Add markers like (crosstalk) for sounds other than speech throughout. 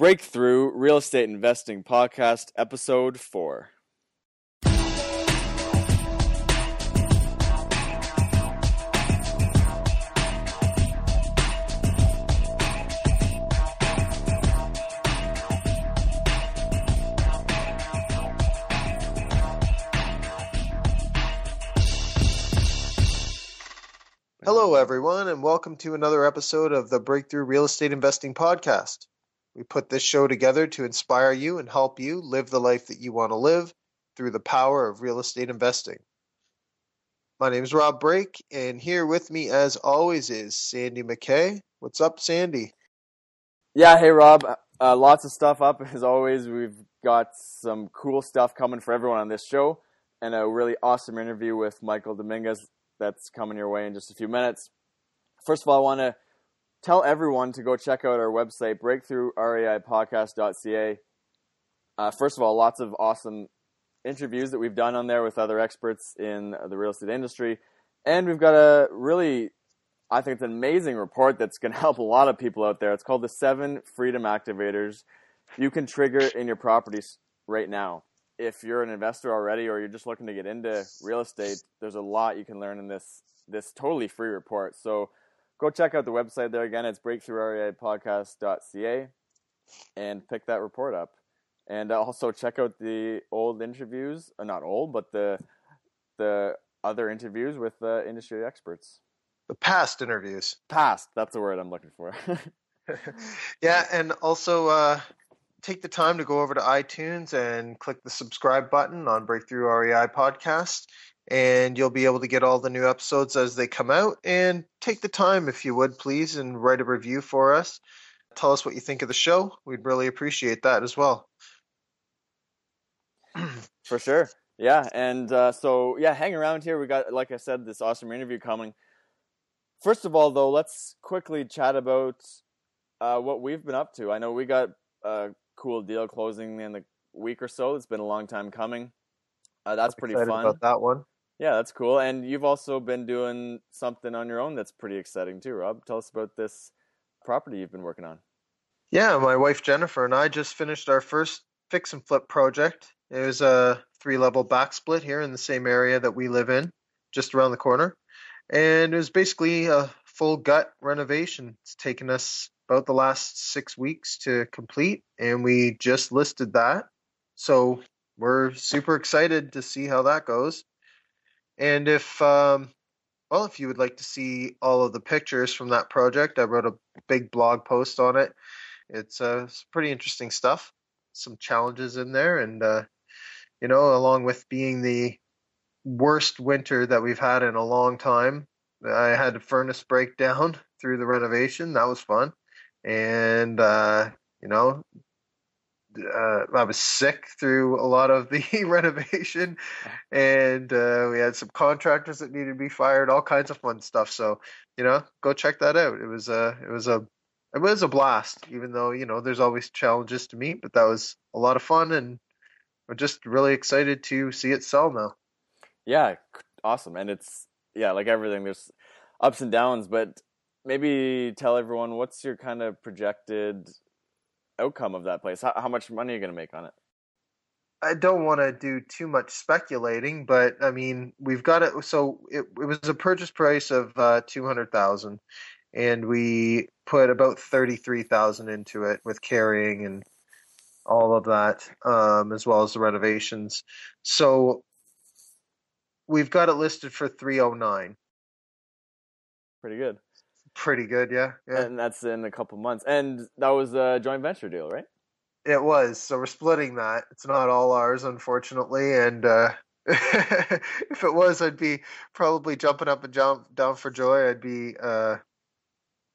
Breakthrough Real Estate Investing Podcast, Episode 4. Hello, everyone, and welcome to another episode of the Breakthrough Real Estate Investing Podcast. We put this show together to inspire you and help you live the life that you want to live through the power of real estate investing. My name is Rob Break, and here with me, as always, is Sandy McKay. What's up, Sandy? Yeah, hey Rob. Uh, lots of stuff up as always. We've got some cool stuff coming for everyone on this show, and a really awesome interview with Michael Dominguez that's coming your way in just a few minutes. First of all, I want to tell everyone to go check out our website, breakthroughreipodcast.ca. Uh, first of all, lots of awesome interviews that we've done on there with other experts in the real estate industry. And we've got a really, I think it's an amazing report that's going (laughs) to help a lot of people out there. It's called the Seven Freedom Activators you can trigger in your properties right now if you're an investor already or you're just looking to get into real estate, there's a lot you can learn in this this totally free report. So go check out the website there again. It's breakthroughreipodcast.ca and pick that report up. And also check out the old interviews, uh, not old, but the the other interviews with uh, industry experts. The past interviews. Past, that's the word I'm looking for. (laughs) (laughs) yeah, and also uh, take the time to go over to iTunes and click the subscribe button on Breakthrough REI Podcast, and you'll be able to get all the new episodes as they come out. And take the time, if you would, please, and write a review for us. Tell us what you think of the show. We'd really appreciate that as well. (clears throat) for sure. Yeah. And uh, so, yeah, hang around here. We got, like I said, this awesome interview coming. First of all, though, let's quickly chat about uh, what we've been up to. I know we got a cool deal closing in the week or so. It's been a long time coming. Uh, that's I'm pretty fun. About that one. Yeah, that's cool. And you've also been doing something on your own that's pretty exciting too, Rob. Tell us about this property you've been working on. Yeah, my wife Jennifer and I just finished our first fix and flip project. It was a three level back split here in the same area that we live in, just around the corner. And it was basically a full gut renovation. It's taken us about the last six weeks to complete, and we just listed that. So we're super excited to see how that goes. And if, um, well, if you would like to see all of the pictures from that project, I wrote a big blog post on it. It's, uh, it's pretty interesting stuff. Some challenges in there, and uh, you know, along with being the worst winter that we've had in a long time, I had a furnace breakdown (laughs) through the renovation. That was fun and uh, you know, uh, I was sick through a lot of the (laughs) renovation, and uh, we had some contractors that needed to be fired, all kinds of fun stuff. So, you know, go check that out. It was a, it was a, it was a blast. Even though you know there's always challenges to meet, but that was a lot of fun, and we're just really excited to see it sell now. Yeah, awesome, and it's yeah, like everything. There's ups and downs, but maybe tell everyone what's your kind of projected outcome of that place? How, how much money are you going to make on it? I don't want to do too much speculating, but I mean, we've got it. So it, it was a purchase price of uh, two hundred thousand, and we put about thirty three thousand into it with carrying and all of that, um, as well as the renovations. So we've got it listed for three oh nine. Pretty good. Pretty good, yeah, yeah. And that's in a couple months. And that was a joint venture deal, right? It was. So we're splitting that. It's not all ours, unfortunately. And uh, (laughs) if it was, I'd be probably jumping up and jump down for joy. I'd be uh,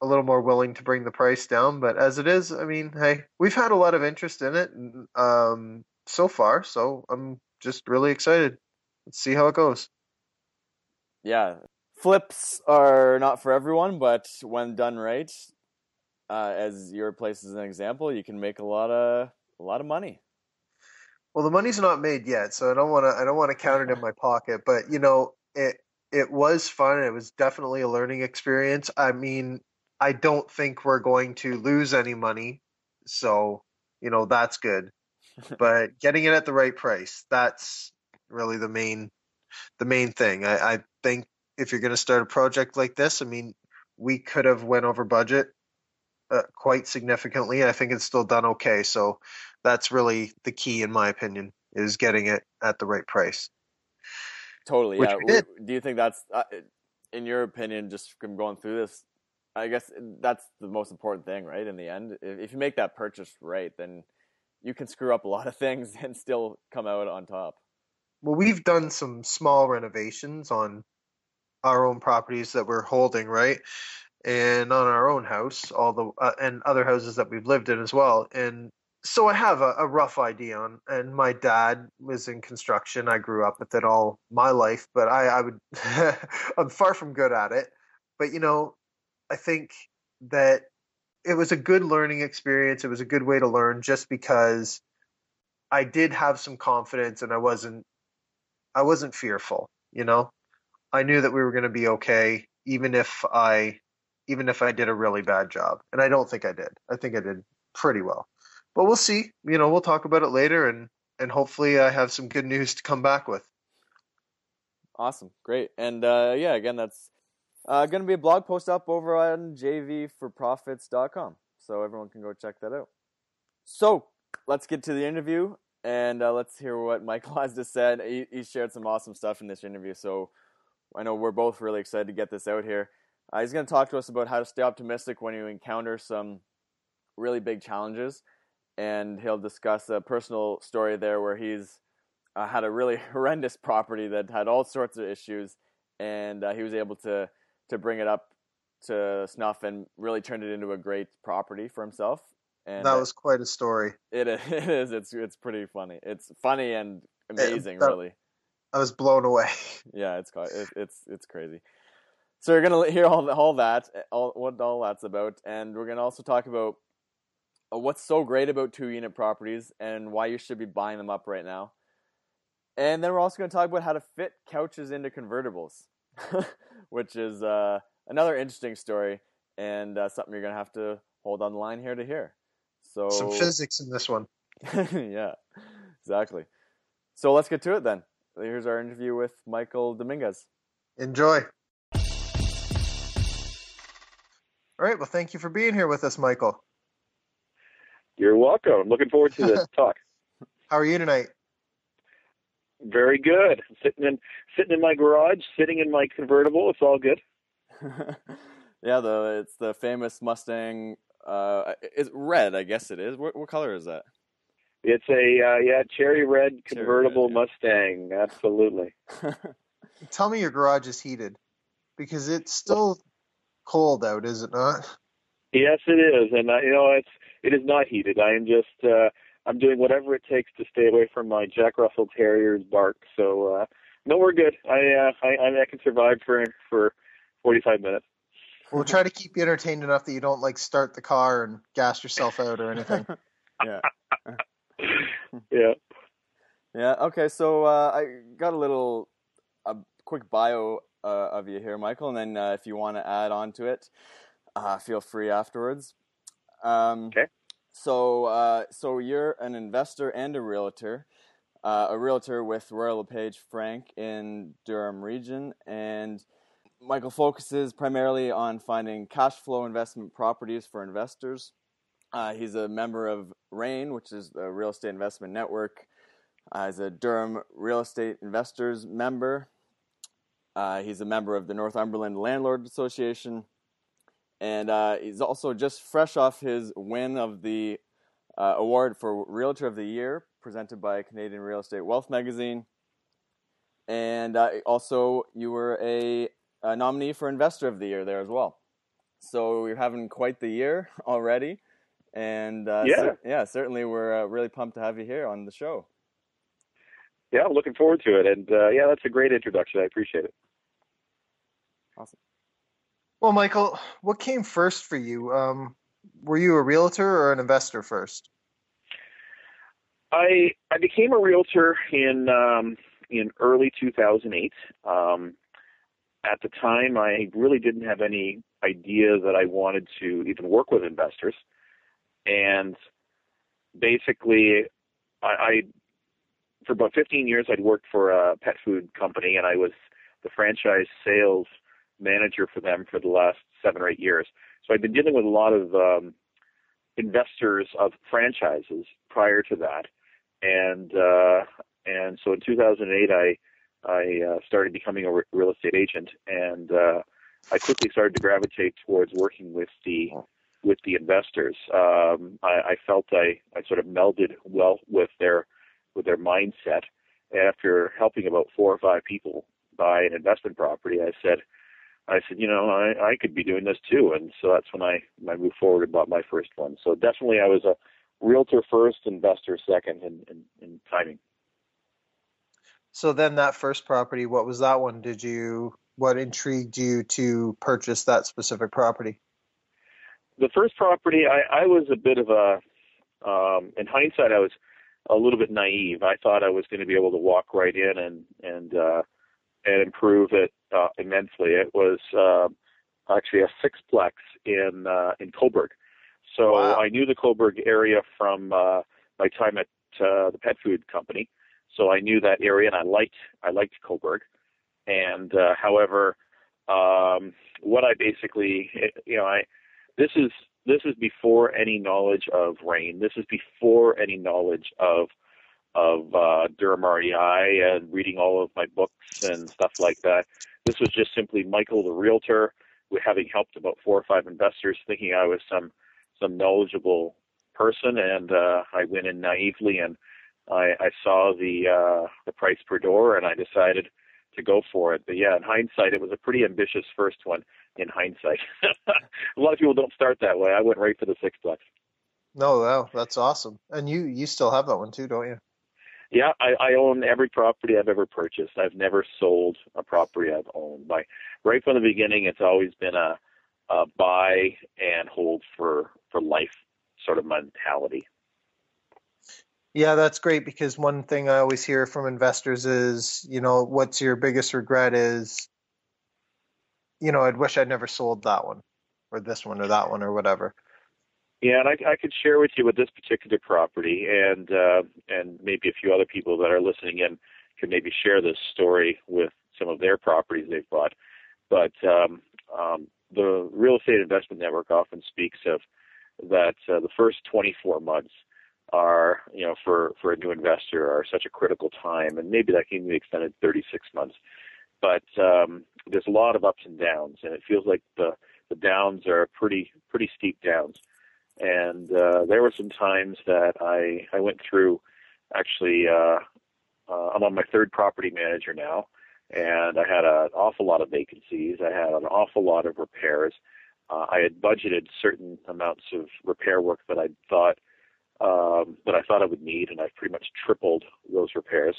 a little more willing to bring the price down. But as it is, I mean, hey, we've had a lot of interest in it um, so far. So I'm just really excited. Let's see how it goes. Yeah, flips are not for everyone, but when done right, uh, as your place is an example, you can make a lot of a lot of money. Well, the money's not made yet, so I don't want to I don't want to count it in my pocket. But you know, it it was fun. It was definitely a learning experience. I mean, I don't think we're going to lose any money, so you know, that's good. (laughs) but getting it at the right price, that's really the main the main thing. I, I think if you're going to start a project like this, I mean, we could have went over budget uh, quite significantly. I think it's still done okay. So that's really the key, in my opinion, is getting it at the right price. Totally. Which yeah. Do you think that's, uh, in your opinion, just from going through this? I guess that's the most important thing, right? In the end, if you make that purchase right, then you can screw up a lot of (laughs) things and still come out on top. Well, we've done some small renovations on our own properties that we're holding, right? And on our own house, all the uh, and other houses that we've lived in as well. And so I have a, a, rough idea on. And my dad was in construction. I grew up with it all my life, but I, I would (laughs) I'm far from good at it. But you know, I think that it was a good learning experience. It was a good way to learn, just because I did have some confidence and I wasn't I wasn't fearful. You know, I knew that we were going to be okay, even if I even if I did a really bad job. And I don't think I did. I think I did pretty well. But we'll see. You know, we'll talk about it later and and hopefully I have some good news to come back with. Awesome. Great. And uh, yeah, again, that's uh, going to be a blog post up over on jvforprofits.com. So everyone can go check that out. So let's get to the interview and uh, let's hear what Michael (laughs) has to say. He, he, shared some awesome stuff in this interview. So I know we're both really excited to get this out here. Uh, he's going to talk to us about how to stay optimistic when you encounter some really big challenges and he'll discuss a personal story there where he's uh, had a really (laughs) horrendous property that had all sorts of issues, and uh, he was able to to bring it up to snuff and really turn it into a great property for himself. And that was quite a story. It, (laughs) it is. It's it's pretty funny. It's funny and amazing, it, that, really. I was blown away. (laughs) Yeah, it's it, it's it's crazy. So you're gonna hear all all that, all what all that's about, and we're gonna also talk about uh, what's so great about two unit properties and why you should be buying them up right now. And then we're also going to talk about how to fit couches into convertibles, (laughs) which is uh, another interesting story and uh, something you're going to have to hold on the line here to hear. So some physics in this one. (laughs) yeah, exactly. So let's get to it then. Here's our interview with Michael Dominguez. Enjoy. All right. Well, thank you for being here with us, Michael. You're welcome. I'm looking forward to this (laughs) talk. How are you tonight? Very good. Sitting in sitting in my garage, sitting in my convertible. It's all good. (laughs) yeah, the it's the famous Mustang. Uh, it's red, I guess it is. What, what color is that? It's a uh, yeah cherry red convertible cherry red, yeah. Mustang. Absolutely. (laughs) Tell me your garage is heated because it's still cold out, is it not? Yes, it is, and uh, you know it's it is not heated. I am just uh, I'm doing whatever it takes to stay away from my Jack Russell Terrier's bark. So uh, no, we're good. I uh, I I can survive for for 45 minutes. We'll try to keep you entertained enough that you don't like start the car and gas yourself out or anything. (laughs) yeah. (laughs) (laughs) yeah. Yeah. Okay. So uh, I got a little a quick bio uh, of you here, Michael, and then uh, if you want to add on to it, uh, feel free afterwards. Um, okay. So, uh, so you're an investor and a realtor, uh, a realtor with Royal LePage Frank in Durham region, and Michael focuses primarily on finding cash flow investment properties for investors. Uh, he's a member of RAIN, which is the Real Estate Investment Network. Uh, he's a Durham Real Estate Investors member. Uh, he's a member of the Northumberland Landlord Association and uh, he's also just fresh off his win of the uh, award for Realtor of the Year, presented by Canadian Real Estate Wealth Magazine. And uh, also, you were a, a, nominee for Investor of the Year there as well. So you're having quite the year (laughs) already, and uh, yeah, cer- yeah, certainly we're uh, really pumped to have you here on the show. Yeah, looking forward to it, and uh, yeah, that's a great introduction. I appreciate it. Awesome. Well, Michael, what came first for you? Um, were you a realtor or an investor first? I I became a realtor in um, in early 2008. Um, at the time, I really didn't have any idea that I wanted to even work with investors, and basically, I, I for about 15 years I'd worked for a pet food company, and I was the franchise sales manager for them for the last seven or eight years. So I'd been dealing with a lot of um, investors of franchises prior to that, and uh, and so in 2008 I I uh, started becoming a re- real estate agent, and uh, I quickly started to gravitate towards working with the with the investors. Um, I, I felt I, I sort of melded well with their with their mindset. After helping about four or five people buy an investment property, I said, I said, you know, I, I could be doing this too, and so that's when I I moved forward and bought my first one. So definitely, I was a realtor first, investor second in, in, in timing. So then, that first property, what was that one? Did you what intrigued you to purchase that specific property? The first property, I, I was a bit of a, um, in hindsight, I was a little bit naive. I thought I was going to be able to walk right in and and uh, and improve it uh, immensely. It was uh, actually a sixplex in uh, in Cobourg, so Wow. I knew the Cobourg area from uh, my time at uh, the pet food company. So I knew that area, and I liked I liked Cobourg. And uh, however, um, what I basically, you know, I this is this is before any knowledge of RAIN. This is before any knowledge of of uh, Durham REI and reading all of my books and stuff like that. This was just simply Michael, the realtor, having helped about four or five investors, thinking I was some some knowledgeable person, and uh, I went in naively and I, I saw the uh, the price per door, and I decided to go for it. But yeah, in hindsight, it was a pretty ambitious first one. In hindsight, (laughs) a lot of people don't start that way. I went right for the sixplex. No, wow, that's awesome. And you you still have that one too, don't you? Yeah, I, I own every property I've ever purchased. I've never sold a property I've owned. My right from the beginning, it's always been a, a buy and hold for for life sort of mentality. Yeah, that's great because one thing I always hear from investors is, you know, what's your biggest regret is, you know, I'd wish I'd never sold that one or this one or that one or whatever. Yeah, and I, I could share with you with this particular property, and uh, and maybe a few other people that are listening in can maybe share this story with some of their properties they've bought. But um, um, the real estate investment network often speaks of that uh, the first 24 months are, you know, for for a new investor are such a critical time, and maybe that can be extended 36 months. But um, there's a lot of ups and downs, and it feels like the the downs are pretty pretty steep downs and uh, there were some times that I I went through. Actually, uh, uh, I'm on my third property manager now, and I had an awful lot of vacancies. I had an awful lot of repairs. Uh, I had budgeted certain amounts of repair work that I thought um, that I thought I would need, and I've pretty much tripled those repairs.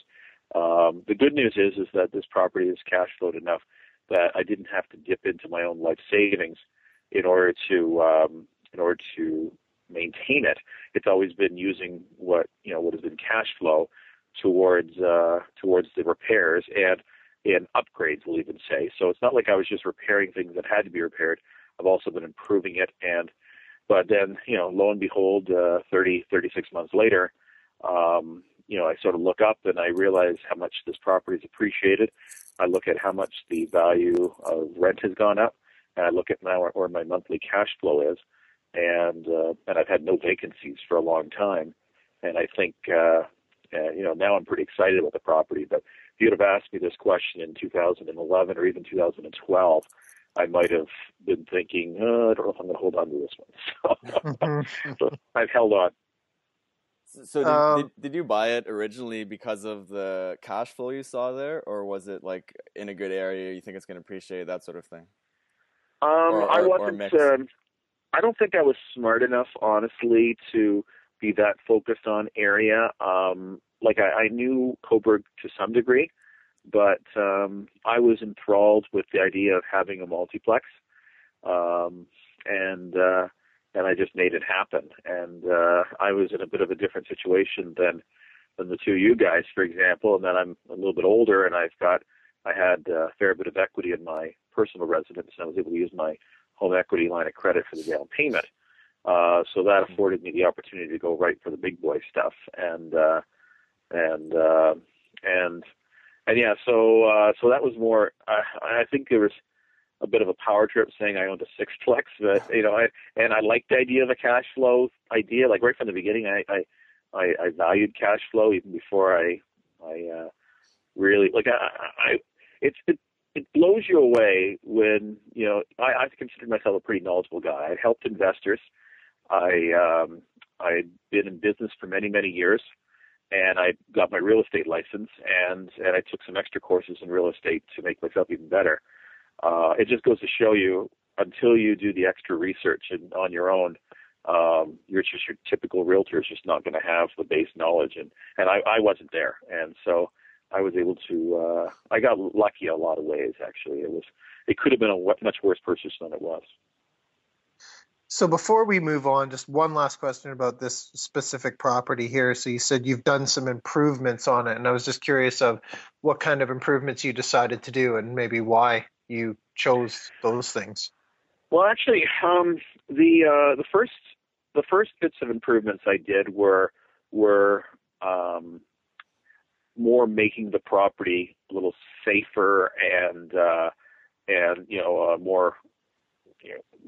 Um, the good news is is that this property is cash flowed enough that I didn't have to dip into my own life savings in order to um, in order to maintain it. It's always been using what you know what has been cash flow towards uh, towards the repairs and and upgrades. We'll even say so. It's not like I was just repairing things that had to be repaired. I've also been improving it and but then you know lo and behold, uh, 30 36 months later. Um, you know, I sort of look up and I realize how much this property is appreciated. I look at how much the value of rent has gone up, and I look at now where, my monthly cash flow is, and uh, and I've had no vacancies for a long time, and I think uh, uh, you know now I'm pretty excited about the property. But if you'd have asked me this question in 2011 or even 2012, I might have been thinking, oh, I don't know if I'm going to hold on to this one. (laughs) So, (laughs) so I've held on. So did, Um, did, did you buy it originally because of the cash flow you saw there, or was it like in a good area you think it's going to appreciate that sort of thing? Um, Or- I or- or wasn't. mixed. Um, I don't think I was smart enough, honestly, to be that focused on area. Um, like I, I knew Cobourg to some degree, but um, I was enthralled with the idea of having a multiplex, um, and uh, and I just made it happen. And uh, I was in a bit of a different situation than than the two of you guys, for example. And then I'm a little bit older, and I've got I had a fair bit of equity in my personal residence, and I was able to use my home equity line of credit for the down payment. Uh, so that afforded me the opportunity to go right for the big boy stuff, and uh, and uh, and and yeah, so uh, so that was more. I, I think there was a bit of a power trip saying I owned a sixplex, but you know, I and I liked the idea of a cash flow idea. Like right from the beginning, I I I, I valued cash flow even before I I uh, really like I, I it's it it blows you away when you know I, I considered myself a pretty knowledgeable guy. I helped investors. I um, I'd been in business for many many years, and I got my real estate license, and and I took some extra courses in real estate to make myself even better. Uh, it just goes to show you until you do the extra research and on your own, um, you're just your typical realtor is just not going to have the base knowledge, and and I, I wasn't there, and so I was able to. Uh, I got lucky a lot of ways. Actually, it was it could have been a much worse purchase than it was. So before we move on, just one last question about this specific property here. So you said you've done some improvements on it, and I was just curious of what kind of improvements you decided to do, and maybe why you chose those things. Well, actually, um, the uh, the first the first bits of improvements I did were were um, more making the property a little safer and uh, and you know uh, more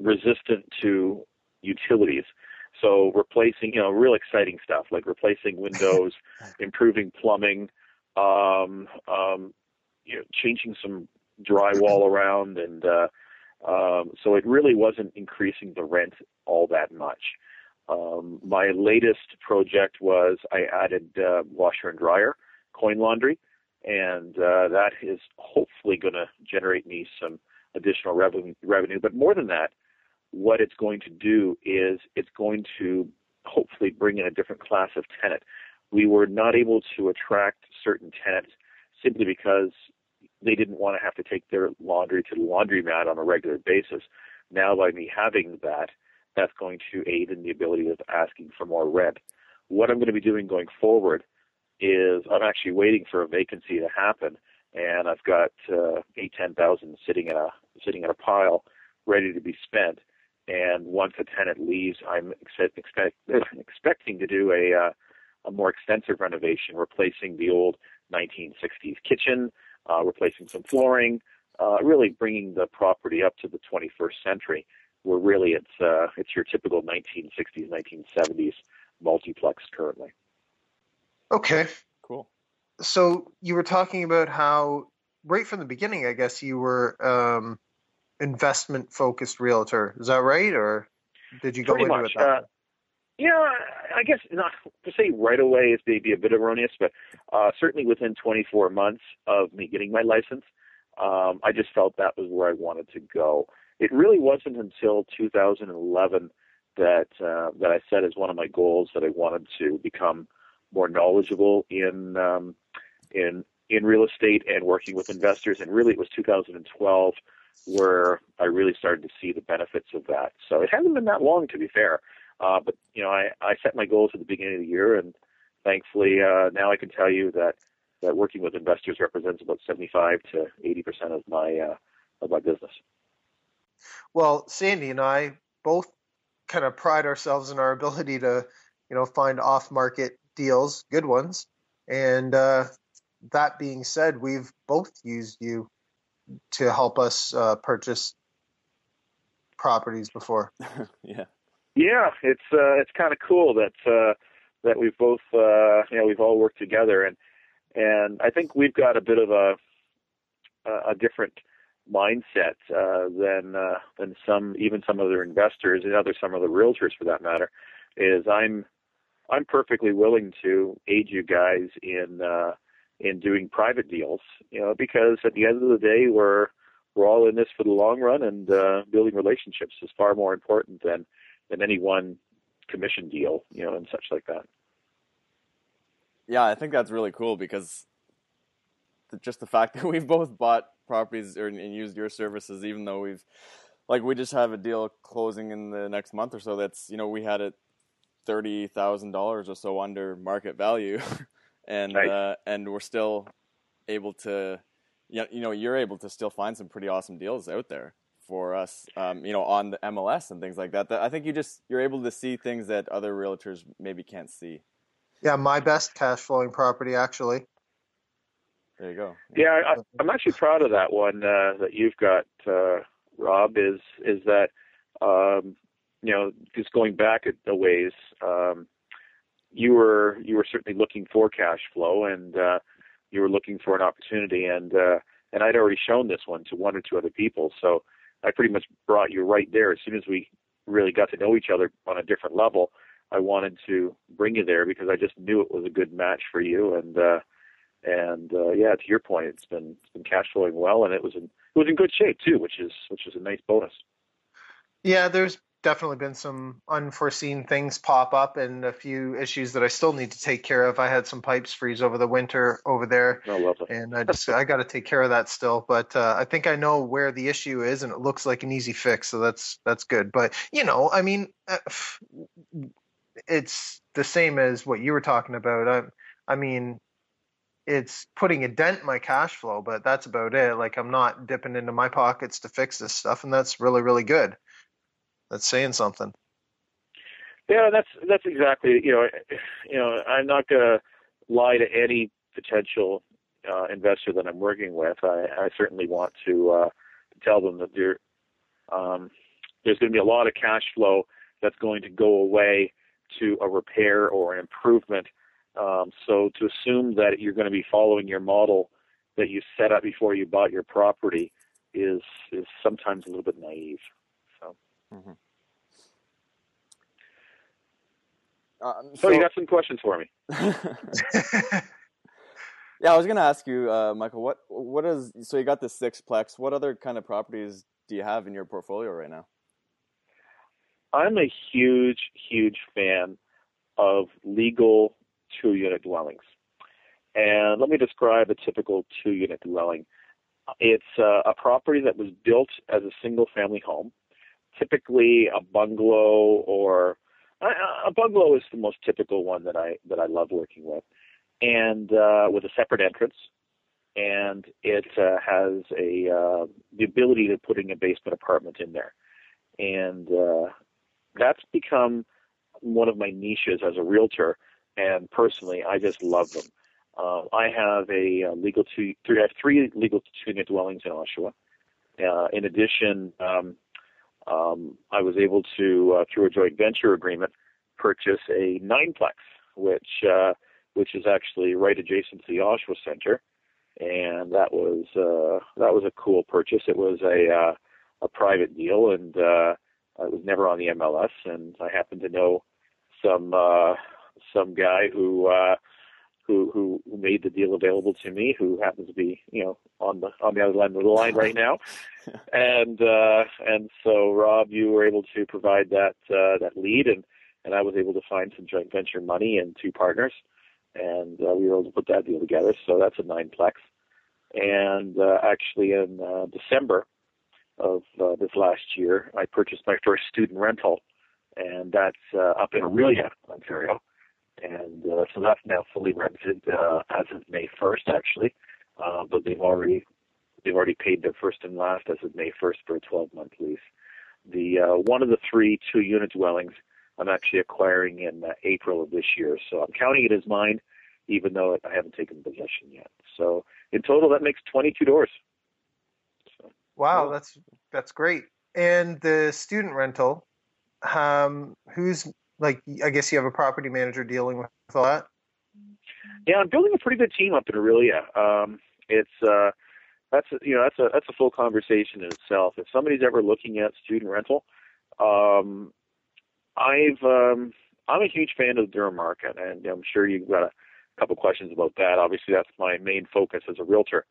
resistant to utilities. So replacing, you know, real exciting stuff like replacing windows, (laughs) improving plumbing, um, um, you know, changing some drywall around, and uh, um, so it really wasn't increasing the rent all that much. Um, my latest project was I added uh, washer and dryer, coin laundry, and uh, that is hopefully going to generate me some additional revenue. Revenue, but more than that, what it's going to do is it's going to hopefully bring in a different class of tenant. We were not able to attract certain tenants simply because they didn't want to have to take their laundry to the laundromat on a regular basis. Now, by me having that, that's going to aid in the ability of asking for more rent. What I'm going to be doing going forward is I'm actually waiting for a vacancy to happen, and I've got uh, eight ten thousand sitting in a sitting in a pile, ready to be spent. And once a tenant leaves, I'm expect, expect, (clears throat) expecting to do a uh, a more extensive renovation, replacing the old 1960s kitchen, uh, replacing some flooring, uh, really bringing the property up to the 21st century, where really it's uh, it's your typical 1960s, 1970s multiplex currently. Okay. Cool. So you were talking about how right from the beginning, I guess you were um, investment focused realtor. Is that right, or did you go Pretty into much. it that? Uh, yeah, I guess not to say right away is maybe a bit erroneous, but uh, certainly within 24 months of me getting my license, um, I just felt that was where I wanted to go. It really wasn't until 2011 that uh, that I set as one of my goals that I wanted to become more knowledgeable in um, in in real estate and working with investors. And really, it was 2012 where I really started to see the benefits of that. So it hasn't been that long, to be fair. Uh, but you know, I, I set my goals at the beginning of the year, and thankfully uh, now I can tell you that that working with investors represents about 75 to 80 percent of my uh, of my business. Well, Sandy and I both kind of pride ourselves in our ability to, you know, find off-market deals, good ones. And uh, that being said, we've both used you to help us uh, purchase properties before. (laughs) yeah. Yeah, it's uh, it's kind of cool that uh, that we've both uh, you know we've all worked together and and I think we've got a bit of a a different mindset uh, than uh, than some even some other investors and other some other realtors for that matter. Is I'm I'm perfectly willing to aid you guys in uh, in doing private deals, you know, because at the end of the day we're we're all in this for the long run, and uh, building relationships is far more important than than any one commission deal, you know, and such like that. Yeah, I think that's really cool because just the fact (laughs) that we've both bought properties or, and used your services, even though we've like we just have a deal closing in the next month or so. That's you know we had it thirty thousand dollars or so under market value, (laughs) and Right. uh, and we're still able to, yeah, you know, you're able to still find some pretty awesome deals out there for us, um, you know, on the MLS and things like that. That I think you just you're able to see things that other realtors maybe can't see. Yeah, my best cash flowing property actually. There you go. Yeah, I, I'm actually proud of that one uh, that you've got, uh, Rob. Is is that um, you know just going back a the ways, um, you were you were certainly looking for cash flow and uh, you were looking for an opportunity and uh, and I'd already shown this one to one or two other people, so I pretty much brought you right there as soon as we really got to know each other on a different level. I wanted to bring you there because I just knew it was a good match for you and. uh and uh, yeah, to your point, it's been it's been cash flowing well, and it was in it was in good shape too, which is which is a nice bonus. Yeah, there's definitely been some unforeseen things pop up and a few issues that I still need to take care of. I had some pipes freeze over the winter over there, oh, and I just I got to take care of that still. But uh, I think I know where the issue is, and it looks like an easy fix, so that's that's good. But you know, I mean, uh, it's the same as what you were talking about. I, I mean, it's putting a dent in my cash flow, but that's about it. Like I'm not dipping into my pockets to fix this stuff, and that's really really good. That's saying something. Yeah, that's that's exactly you know you know I'm not gonna lie to any potential uh, investor that I'm working with. I, I certainly want to, uh, tell them that there um, there's going to be a lot of cash flow that's going to go away to a repair or an improvement. Um, so to assume that you're going to be following your model that you set up before you bought your property is is sometimes a little bit naive. So. Mm-hmm. Um, so, so, you got some questions for me. (laughs) (laughs) yeah, I was gonna ask you, uh, Michael. What what is so you got the sixplex? What other kind of properties do you have in your portfolio right now? I'm a huge, huge fan of legal two-unit dwellings, and let me describe a typical two-unit dwelling. It's uh, a property that was built as a single-family home typically a bungalow or a bungalow is the most typical one that I that I love working with, and uh, with a separate entrance, and it uh, has a uh, the ability to putting a basement apartment in there, and uh, that's become one of my niches as a realtor. And personally, I just love them. Uh, I have a, a uh, legal two, three, I have three legal two-unit dwellings in Oshawa. Uh, in addition, um, um, I was able to, uh, through a joint venture agreement, purchase a nineplex, which uh, which is actually right adjacent to the Oshawa Center, and that was uh, that was a cool purchase. It was a uh, a private deal, and uh, it was never on the MLS. And I happened to know some uh, some guy who uh, who who made the deal available to me, who happens to be you know on the on the other end of the line right now, (laughs) and uh, and so Rob, you were able to provide that uh, that lead, and and I was able to find some joint venture money and two partners, and uh, we were able to put that deal together. So that's a nineplex, and uh, actually in uh, December of uh, this last year, I purchased my first student rental, and that's uh, up in Orillia, Ontario and uh, so that's now fully rented uh, as of May 1st, actually. Uh, but they've already they've already paid their first and last as of May 1st for a 12-month lease. The uh, one of the three two-unit dwellings I'm actually acquiring in uh, April of this year, so I'm counting it as mine, even though I haven't taken possession yet. So in total, that makes 22 doors. So, wow, that's that's great. And the student rental, um, who's like I guess you have a property manager dealing with all that. Yeah, I'm building a pretty good team up in Orillia. Um, it's uh, that's you know that's a that's a full conversation in itself. If somebody's ever looking at student rental, um, I've um, I'm a huge fan of the Durham market, and I'm sure you've got a couple questions about that. Obviously, that's my main focus as a realtor.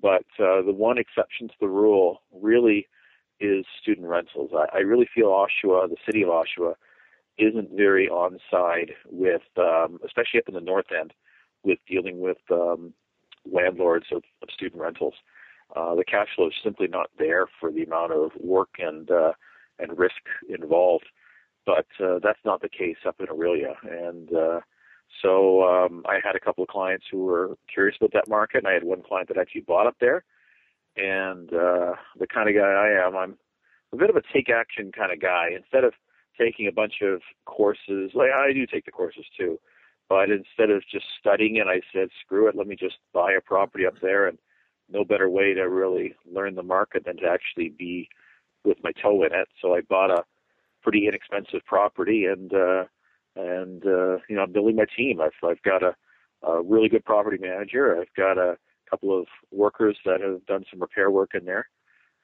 But uh, the one exception to the rule really is student rentals. I, I really feel Oshawa, the city of Oshawa, isn't very on side with, um, especially up in the north end, with dealing with um, landlords of, of student rentals. Uh, the cash flow is simply not there for the amount of work and uh, and risk involved. But uh, that's not the case up in Orillia, and uh, so um, I had a couple of clients who were curious about that market, and I had one client that actually bought up there. And uh, the kind of guy I am, I'm a bit of a take action kind of guy. Instead of taking a bunch of courses, like I do take the courses too, but instead of just studying it, I said, screw it, let me just buy a property up there, and no better way to really learn the market than to actually be with my toe in it. So I bought a pretty inexpensive property, and uh, and uh, you know I'm building my team. I've I've got a, a really good property manager. I've got a couple of workers that have done some repair work in there,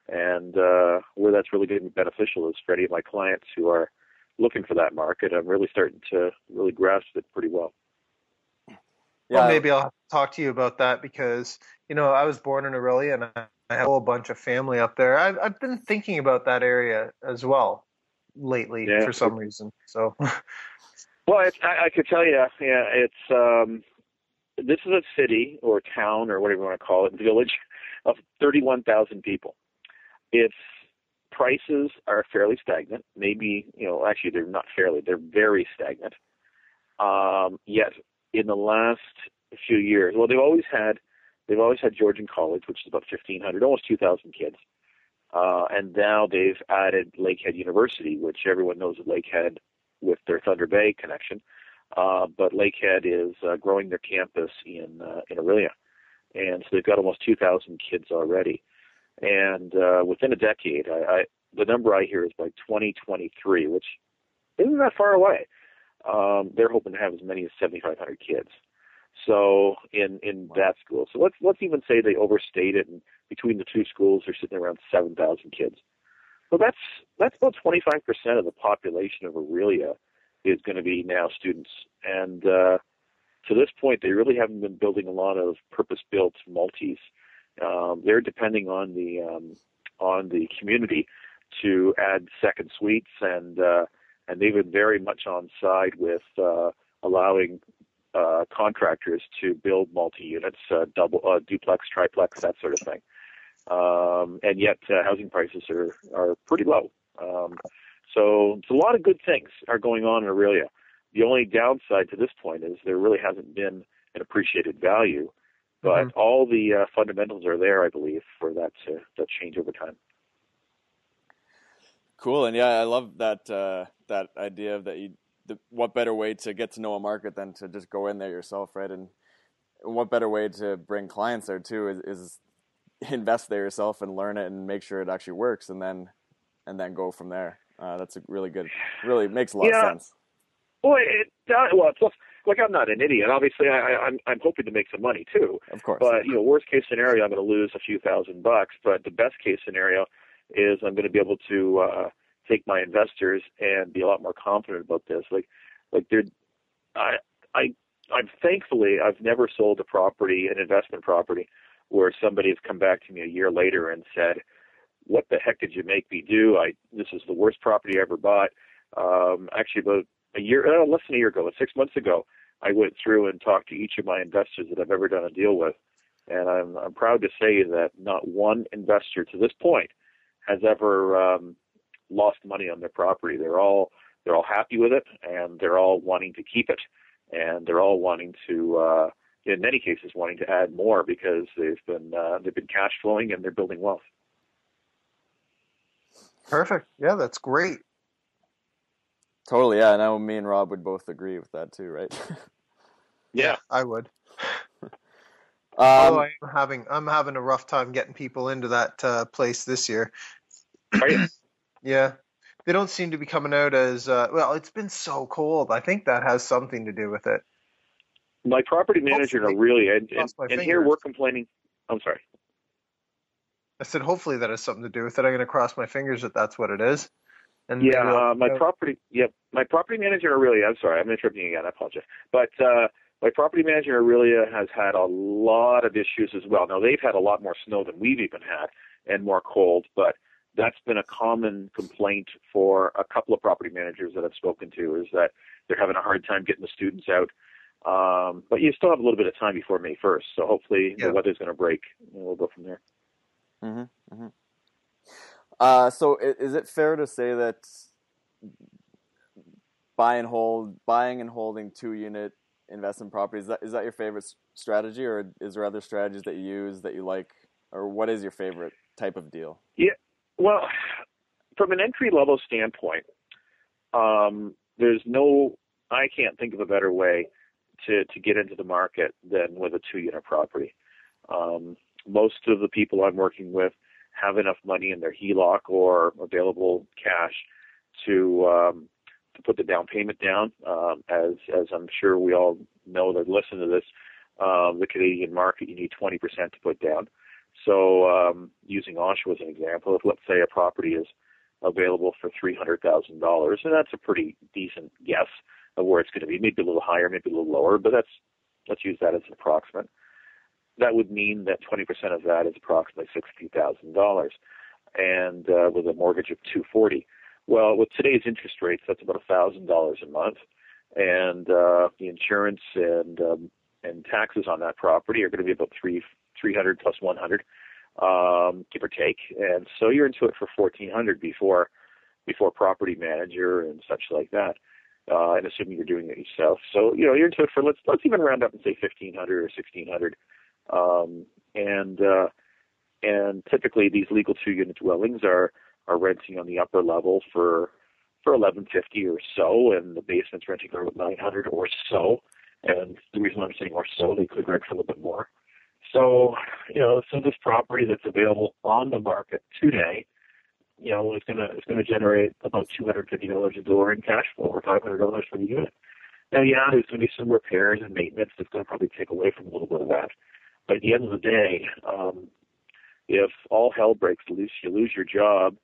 and uh, where that's really going to be beneficial is for any of my clients who are looking for that market. I'm really starting to really grasp it pretty well. Yeah. Well, maybe I'll talk to you about that because you know I was born in Orillia and I have a whole bunch of family up there. I've I've been thinking about that area as well lately yeah. for some reason. So, (laughs) well, it's, I, I could tell you, yeah, it's um, this is a city or town or whatever you want to call it, village of 31,000 people. Its prices are fairly stagnant. Maybe you know, actually, they're not fairly; they're very stagnant. Um, yet in the last few years, well, they've always had they've always had Georgian College, which is about 1,500, almost 2,000 kids. Uh, and now they've added Lakehead University, which everyone knows of Lakehead with their Thunder Bay connection. Uh, but Lakehead is uh, growing their campus in uh, in Orillia, and so they've got almost 2,000 kids already. And uh, within a decade, I, I, the number I hear is by 2023, which isn't that far away um, they're hoping to have as many as 7,500 kids. So in in that school, so let's let's even say they overstate it, and between the two schools, they're sitting around 7,000 kids. So that's that's about 25% of the population of Orillia is going to be now students, and uh, to this point, they really haven't been building a lot of purpose-built multis. Um, they're depending on the um, on the community to add second suites and uh, and they've been very much on side with uh, allowing uh, contractors to build multi-units, uh, double, uh, duplex, triplex, that sort of thing. Um, and yet, uh, housing prices are are pretty low. Um, so, a lot of good things are going on in Orillia. The only downside to this point is there really hasn't been an appreciated value, but mm-hmm. all the uh, fundamentals are there, I believe, for that to, to change over time. Cool, and yeah, I love that uh, that idea of that you. The, what better way to get to know a market than to just go in there yourself, right? And what better way to bring clients there too is, is invest there yourself and learn it and make sure it actually works, and then and then go from there. Uh, that's a really good, really makes a lot yeah. of sense. Well, it does. Well, it's like I'm not an idiot. Obviously, I, I'm I'm hoping to make some money too. Of course. But you know, worst case scenario, I'm going to lose a few thousand bucks. But the best case scenario is I'm going to be able to uh, take my investors and be a lot more confident about this. Like, like they're, I, I, I'm thankfully I've never sold a property, an investment property, where somebody has come back to me a year later and said, "What the heck did you make me do? I this is the worst property I ever bought." Um, actually, about a year, uh, less than a year ago, six months ago, I went through and talked to each of my investors that I've ever done a deal with, and I'm, I'm proud to say that not one investor to this point has ever um, lost money on their property. They're all they're all happy with it, and they're all wanting to keep it, and they're all wanting to, uh, in many cases, wanting to add more because they've been uh, they've been cash flowing and they're building wealth. Perfect. Yeah, that's great. Totally. Yeah, And I know me and Rob would both agree with that too, right? (laughs) yeah, I would. Um, I'm having I'm having a rough time getting people into that uh, place this year. Are you? (clears throat) yeah, they don't seem to be coming out as uh, well. It's been so cold. I think that has something to do with it. My property manager hopefully, really, and, and, and here we're complaining. I'm sorry. I said, hopefully that has something to do with it. I'm going to cross my fingers that that's what it is. And yeah, uh, my property. Yep, my property manager really. I'm sorry, I'm interrupting you again. I apologize. But uh, my property manager Orillia has had a lot of issues as well. Now they've had a lot more snow than we've even had, and more cold. But that's been a common complaint for a couple of property managers that I've spoken to is that they're having a hard time getting the students out. Um, but you still have a little bit of time before May 1st, so hopefully yeah. the weather's going to break, and we'll go from there. Mm-hmm, mm-hmm. Uh, so, is it fair to say that buy and hold, buying and holding two unit investment properties. Is that, is that your favorite strategy, or is there other strategies that you use that you like, or what is your favorite type of deal? Yeah, well, from an entry level standpoint, um, there's no, I can't think of a better way to, to get into the market than with a two unit property. Um, most of the people I'm working with have enough money in their HELOC or available cash to um, to put the down payment down. Um, as as I'm sure we all know that listen to this, um, the Canadian market you need 20% to put down. So um, using Oshawa as an example, if let's say a property is available for $300,000, and that's a pretty decent guess of where it's going to be, maybe a little higher, maybe a little lower, but that's let's use that as an approximate. That would mean that 20% of that is approximately $60,000, and uh, with a mortgage of 240. Well, with today's interest rates, that's about $1,000 a month, and uh, the insurance and um, and taxes on that property are going to be about three 300 plus 100, um, give or take. And so you're into it for 1400 before before property manager and such like that. Uh, and assuming you're doing it yourself, so you know you're into it for let's let's even round up and say 1500 or 1600. Um, and uh, and typically these legal two unit dwellings are are renting on the upper level for for 1150 or so, and the basement's renting for 900 or so. And the reason I'm saying or so, they could rent for a little bit more. So, you know, so this property that's available on the market today, you know, is gonna is gonna generate about two hundred fifty dollars a door in cash flow or five hundred dollars for the unit. Now, yeah, there's gonna be some repairs and maintenance that's gonna probably take away from a little bit of that. But at the end of the day, um, if all hell breaks loose, you lose your job.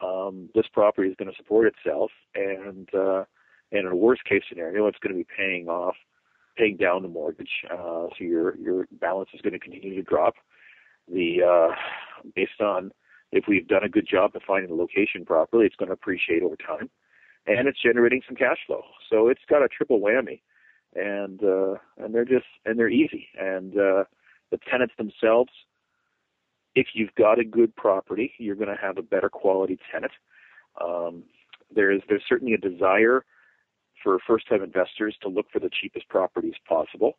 Um, this property is going to support itself, and uh, and in a worst case scenario, it's going to be paying off paying down the mortgage, uh, so your your balance is going to continue to drop. The uh, based on if we've done a good job of finding the location properly, it's going to appreciate over time, and it's generating some cash flow. So it's got a triple whammy, and uh, and they're just and they're easy. And uh, the tenants themselves, if you've got a good property, you're going to have a better quality tenant. Um, there's there's certainly a desire for first-time investors to look for the cheapest properties possible.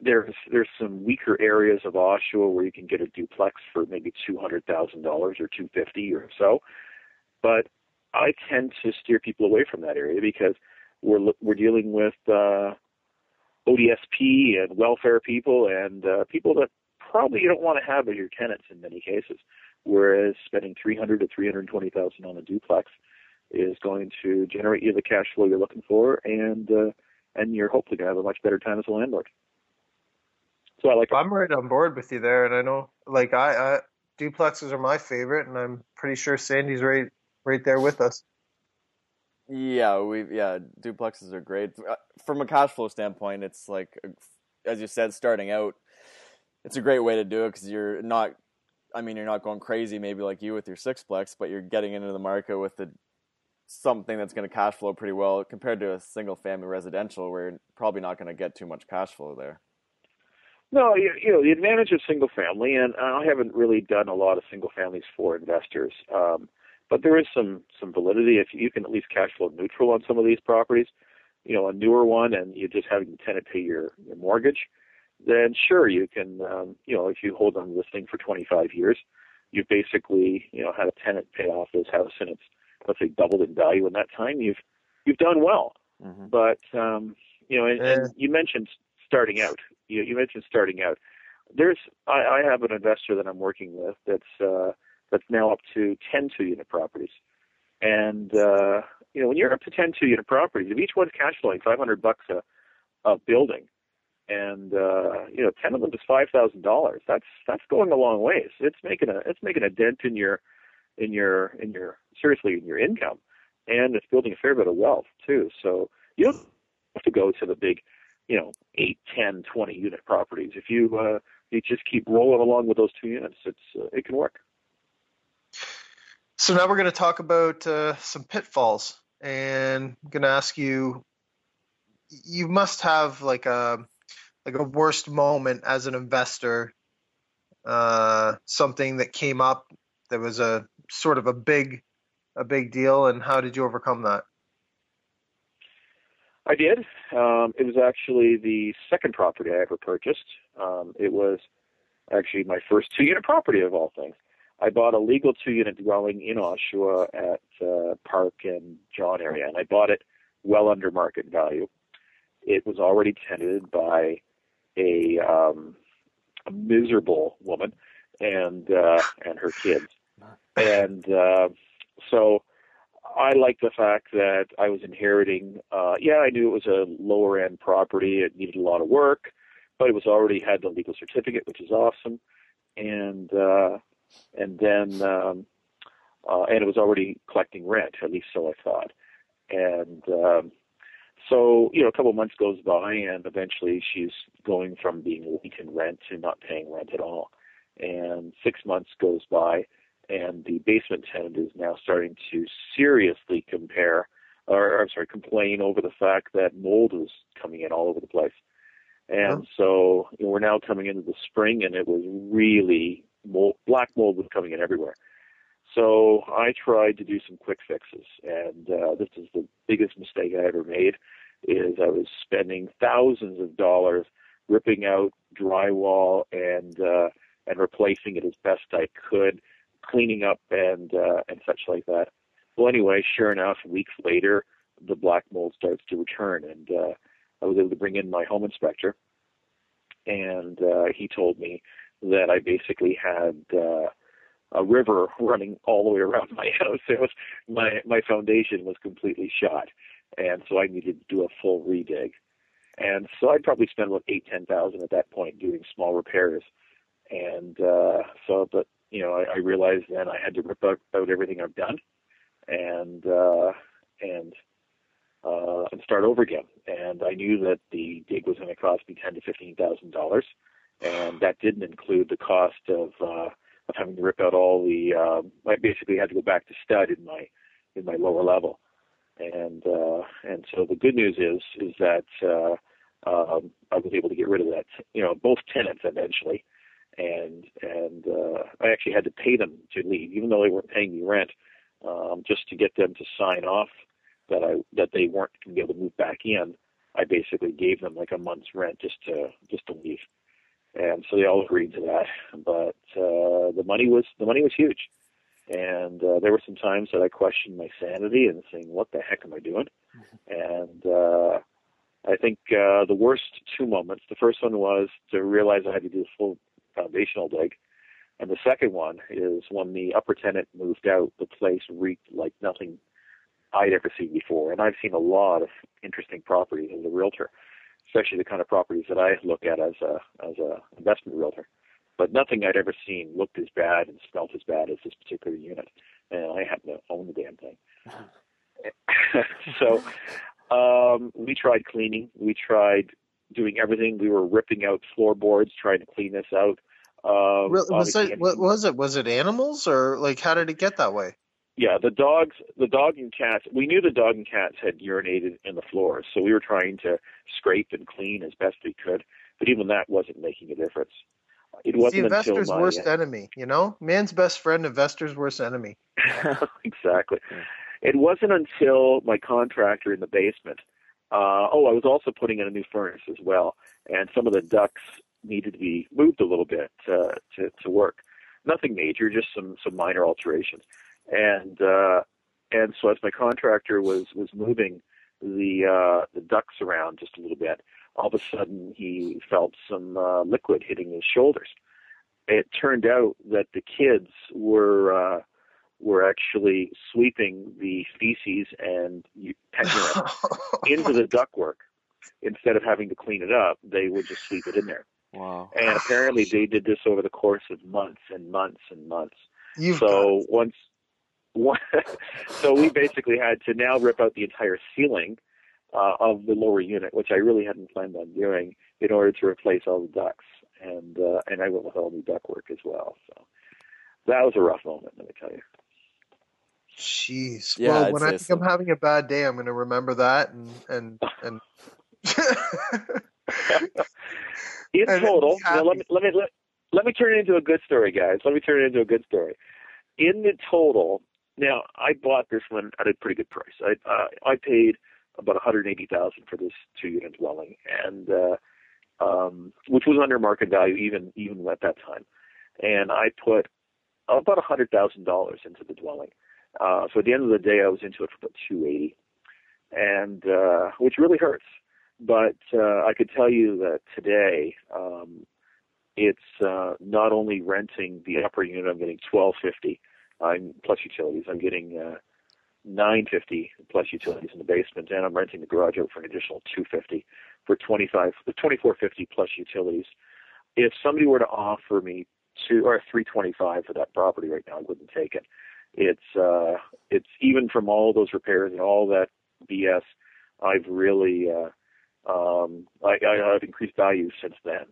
There's there's some weaker areas of Oshawa where you can get a duplex for maybe two hundred thousand dollars or two fifty or so, but I tend to steer people away from that area because we're we're dealing with uh, ODSP and welfare people and uh, people that probably you don't want to have as your tenants in many cases. Whereas spending three hundred to three hundred twenty thousand on a duplex is going to generate you the cash flow you're looking for, and uh, and you're hopefully going to have a much better time as a landlord. So I like. I'm right on board with you there, and I know like I, I duplexes are my favorite, and I'm pretty sure Sandy's right right there with us. Yeah, we yeah duplexes are great uh, from a cash flow standpoint. It's like as you said, starting out, it's a great way to do it because you're not. I mean, you're not going crazy, maybe like you with your sixplex, but you're getting into the market with the something that's going to cash flow pretty well compared to a single family residential where you're probably not going to get too much cash flow there. No, you, you know the advantage of single family, and I haven't really done a lot of single families for investors, um, but there is some some validity if you can at least cash flow neutral on some of these properties. You know, a newer one, and you're just having the tenant pay your, your mortgage, then sure you can. Um, you know, if you hold on to this thing for 25 years, you've basically you know had a tenant pay off this house, and it's let's say doubled in value in that time, you've you've done well. Mm-hmm. But um, you know, and, and, you mentioned starting out. You, you mentioned starting out. There's I, I have an investor that I'm working with that's uh, that's now up to 10 two unit properties, and uh, you know when you're up to 10 two unit properties, if each one's cash flowing 500 bucks a, a building, and uh, you know 10 of them is five thousand dollars. That's that's going a long ways. It's making a it's making a dent in your in your in your seriously in your income, and it's building a fair bit of wealth too. So you don't have to go to the big, you know, eight, ten, twenty unit properties. If you uh, you just keep rolling along with those two units, it's uh, it can work. So now we're going to talk about uh, some pitfalls, and I'm going to ask you. You must have like a like a worst moment as an investor, uh, something that came up that was a sort of a big a big deal, and how did you overcome that? I did. Um, it was actually the second property I ever purchased. Um, it was actually my first two unit property of all things. I bought a legal two-unit dwelling in Oshawa at uh, Park and John area, and I bought it well under market value. It was already tenanted by a, um, a miserable woman and uh, and her kids, and uh, so I liked the fact that I was inheriting. Uh, yeah, I knew it was a lower end property. It needed a lot of work, but it was already had the legal certificate, which is awesome, and uh, and then um, uh, and it was already collecting rent. At least so I thought, and um, so you know, a couple of months goes by, and eventually she's going from being late in rent to not paying rent at all, and six months goes by and the basement tenant is now starting to seriously compare, or I'm sorry, complain over the fact that mold is coming in all over the place. And so you know, we're now coming into the spring, and it was really mold, black mold was coming in everywhere. So I tried to do some quick fixes, and uh, this is the biggest mistake I ever made. Is I was spending thousands of dollars ripping out drywall and uh, and replacing it as best I could cleaning up and uh, and such like that. Well, anyway, sure enough, weeks later, the black mold starts to return, and uh, I was able to bring in my home inspector, and uh, he told me that I basically had uh, a river running all the way around my (laughs) house. It was my my foundation was completely shot, and so I needed to do a full redig. And so I'd probably spend about eight ten thousand at that point doing small repairs. And uh, so, but you know, I, I realized then I had to rip out, out everything I've done and uh, and uh, and start over again. And I knew that the dig was going to cost me ten to fifteen thousand dollars, and that didn't include the cost of uh, of having to rip out all the. Uh, I basically had to go back to stud in my in my lower level, and uh, and so the good news is is that uh, um, I was able to get rid of that. You know, both tenants eventually and and uh, I actually had to pay them to leave, even though they weren't paying me rent, um, just to get them to sign off that I that they weren't going to be able to move back in. I basically gave them like a month's rent just to just to leave, and so they all agreed to that. But uh, the money was the money was huge, and uh, there were some times that I questioned my sanity and saying, "What the heck am I doing?" And uh, I think uh, the worst two moments. The first one was to realize I had to do a full foundational dig. And the second one is when the upper tenant moved out, the place reeked like nothing I'd ever seen before. And I've seen a lot of interesting properties as a realtor, especially the kind of properties that I look at as a as a investment realtor. But nothing I'd ever seen looked as bad and smelled as bad as this particular unit. And I happen to own the damn thing. (laughs) so um, we tried cleaning. We tried doing everything. We were ripping out floorboards, trying to clean this out. Uh, was it what was it? Was it animals or like how did it get that way? Yeah, the dogs, the dog and cats. We knew the dog and cats had urinated in the floors, so we were trying to scrape and clean as best we could. But even that wasn't making a difference. It wasn't the investor's my, worst enemy. You know, man's best friend, investor's worst enemy. (laughs) exactly. It wasn't until my contractor in the basement uh, oh, I was also putting in a new furnace as well, and some of the ducts needed to be moved a little bit uh, to to work. Nothing major, just some some minor alterations. And uh, and so as my contractor was was moving the uh, the ducts around just a little bit, all of a sudden he felt some uh, liquid hitting his shoulders. It turned out that the kids were uh, were actually sweeping the feces and pet urine (laughs) into the ductwork instead of having to clean it up. They would just sweep it in there. Wow! And apparently they did this over the course of months and months and months. You've so once, one, (laughs) so we basically had to now rip out the entire ceiling uh, of the lower unit, which I really hadn't planned on doing, in order to replace all the ducts. And uh, and I went with all new ductwork as well. So that was a rough moment, let me tell you. Jeez. Yeah, well, I'd when I think so. I'm having a bad day, I'm going to remember that and and (laughs) and. In (laughs) and total, now let me let me let, let me turn it into a good story, guys. Let me turn it into a good story. In the total, now I bought this one at a pretty good price. I uh, I paid about 180,000 for this two-unit dwelling, and uh, um, which was under market value even even at that time. And I put about a hundred thousand dollars into the dwelling. Uh, so at the end of the day, I was into it for about two eighty, and uh, which really hurts. But uh, I could tell you that today, um, it's uh, not only renting the upper unit. I'm getting twelve fifty. I'm plus utilities. I'm getting uh, nine fifty plus utilities in the basement, and I'm renting the garage out for an additional two fifty for twenty five, twenty four fifty plus utilities. If somebody were to offer me two or three twenty five for that property right now, I wouldn't take it. It's uh, it's even from all those repairs and all that BS. I've really uh, um, I, I, I've increased value since then,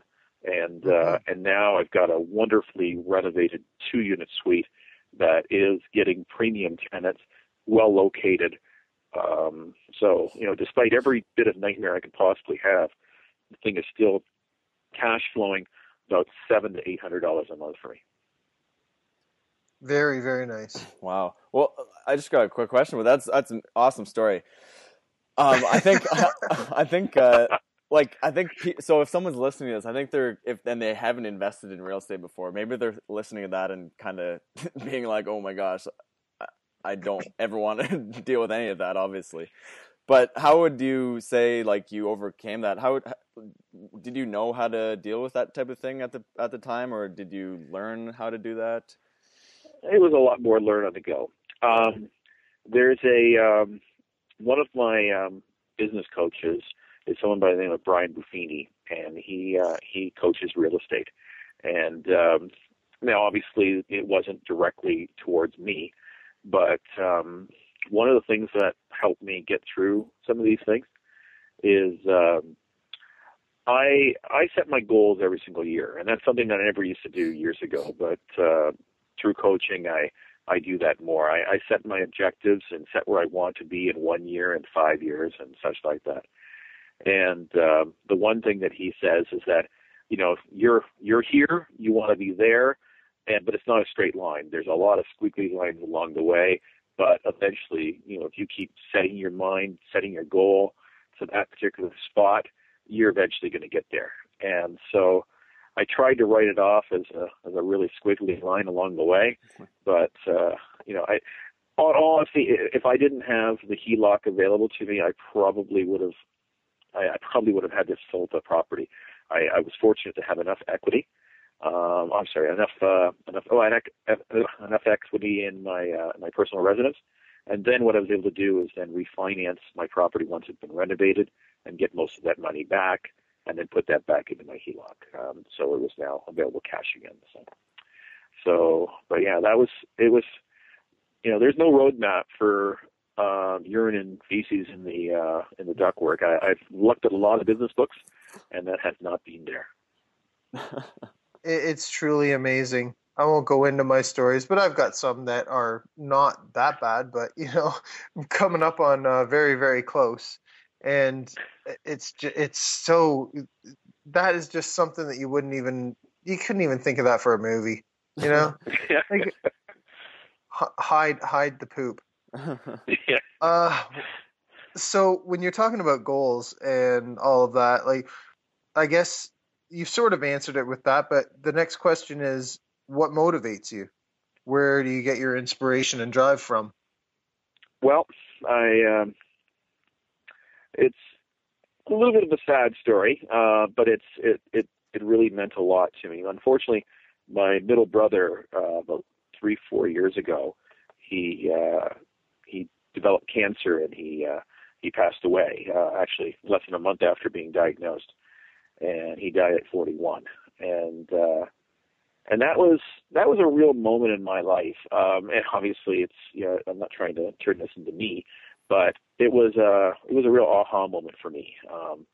and uh, and now I've got a wonderfully renovated two unit suite that is getting premium tenants, well located. Um, so you know, despite every bit of nightmare I could possibly have, the thing is still cash flowing about seven to eight hundred dollars a month for me. Very, very nice. Wow. Well, I just got a quick question, but that's that's an awesome story. Um, I think (laughs) I think uh, like I think so. If someone's listening to this, I think they're if then they haven't invested in real estate before, maybe they're listening to that and kind of (laughs) being like, "Oh my gosh, I don't ever want to (laughs) deal with any of that." Obviously, but how would you say like you overcame that? How did you know how to deal with that type of thing at the at the time, or did you learn how to do that? It was a lot more learn on the go. Um, there's a um, one of my um, business coaches is someone by the name of Brian Buffini, and he uh, he coaches real estate. And um, now, obviously, it wasn't directly towards me, but um, one of the things that helped me get through some of these things is um, I I set my goals every single year, and that's something that I never used to do years ago. But uh, through coaching, I I do that more. I, I set my objectives and set where I want to be in one year and five years and such like that. And uh, the one thing that he says is that, you know, you're you're here, you want to be there, and but it's not a straight line. There's a lot of squiggly lines along the way. But eventually, you know, if you keep setting your mind, setting your goal to that particular spot, you're eventually going to get there. And so, I tried to write it off as a as a really squiggly line along the way, but uh, you know, I honestly, if I didn't have the HELOC available to me, I probably would have I, I probably would have had to sell the property. I, I was fortunate to have enough equity. Um, I'm sorry, enough uh, enough oh, enough equity in my uh, my personal residence. And then what I was able to do is then refinance my property once it's been renovated and get most of that money back, and then put that back into my HELOC. Um, so it was now available cash again. So, so, but yeah, that was it was. You know, there's no roadmap for um, urine and feces in the uh, in the ductwork. I, I've looked at a lot of business books, and that has not been there. (laughs) it's truly amazing. I won't go into my stories, but I've got some that are not that bad, but you know, I'm (laughs) coming up on uh, very very close, and it's just, it's so that is just something that you wouldn't even you couldn't even think of that for a movie, you know. (laughs) like, hide hide the poop. (laughs) (laughs) yeah. Uh, so when you're talking about goals and all of that, like, I guess you've sort of answered it with that, but the next question is, what motivates you? Where do you get your inspiration and drive from? Well, I um, it's a little bit of a sad story, uh, but it's it, it it really meant a lot to me. Unfortunately, my middle brother uh, about three four years ago, he uh, he developed cancer and he uh, he passed away. Uh, actually, less than a month after being diagnosed, and he died at 41. And uh, and that was that was a real moment in my life. Um, and obviously, it's you know I'm not trying to turn this into me, but it was a it was a real aha moment for me. Um,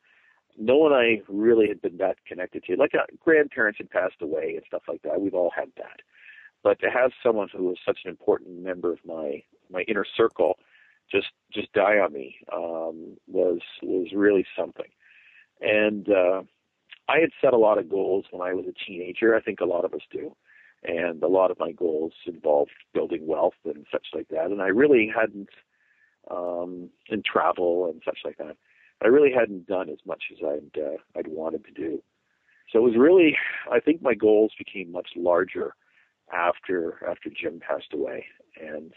no one I really had been that connected to, like uh, grandparents had passed away and stuff like that. We've all had that, but to have someone who was such an important member of my my inner circle just just die on me um, was was really something. And uh, I had set a lot of goals when I was a teenager. I think a lot of us do, and a lot of my goals involved building wealth and such like that. And I really hadn't um, in travel and such like that. I really hadn't done as much as I'd uh, I'd wanted to do. So it was really, I think my goals became much larger after after Jim passed away, and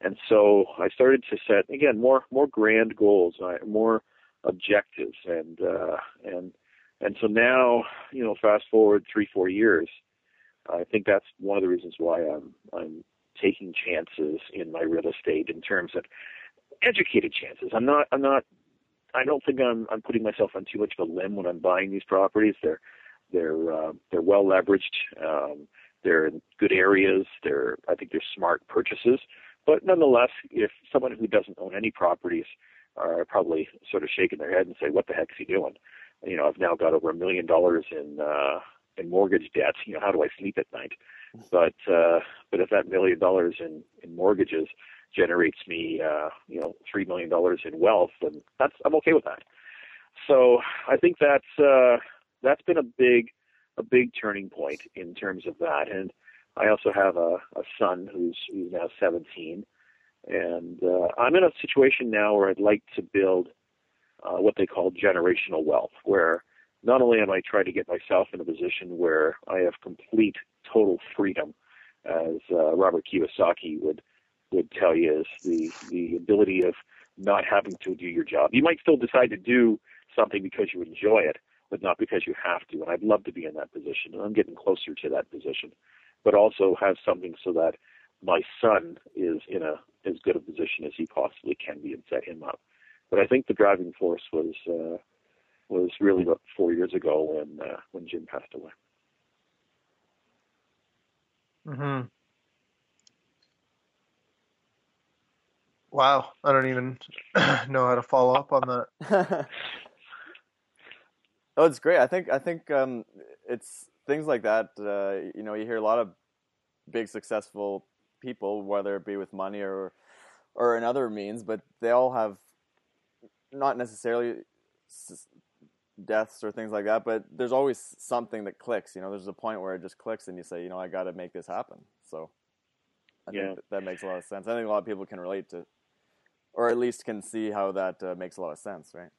and so I started to set again more more grand goals, more objectives, and uh, and and so now you know fast forward three four years, I think that's one of the reasons why I'm I'm taking chances in my real estate in terms of educated chances. I'm not I'm not I don't think I'm I'm putting myself on too much of a limb when I'm buying these properties. They're they're uh, they're well leveraged. Um, they're in good areas. They're I think they're smart purchases. But nonetheless, if someone who doesn't own any properties are probably sort of shaking their head and say, "What the heck is he doing?" You know, I've now got over a million dollars in uh, in mortgage debt. You know, how do I sleep at night? But uh, but if that million dollars in in mortgages generates me, uh, you know, three million dollars in wealth, then that's I'm okay with that. So I think that's uh, that's been a big a big turning point in terms of that. And I also have a, a son who's who's now 17, and uh, I'm in a situation now where I'd like to build uh, what they call generational wealth, where not only am I trying to get myself in a position where I have complete total freedom, as uh, Robert Kiyosaki would would tell you, is the the ability of not having to do your job. You might still decide to do something because you enjoy it, but not because you have to. And I'd love to be in that position, and I'm getting closer to that position. But also have something so that my son is in a as good a position as he possibly can be and set him up. But I think the driving force was uh, was really about four years ago when uh, when Jim passed away. Hmm. Wow, I don't even (clears throat) know how to follow up on that. (laughs) oh, it's great. I think I think um, it's things like that. Uh, you know, you hear a lot of big successful people, whether it be with money or or in other means, but they all have not necessarily deaths or things like that, but there's always something that clicks. You know, there's a point where it just clicks, and you say, you know, I got to make this happen. So, I yeah. think that makes a lot of sense. I think a lot of people can relate to, or at least can see how that uh, makes a lot of sense, right?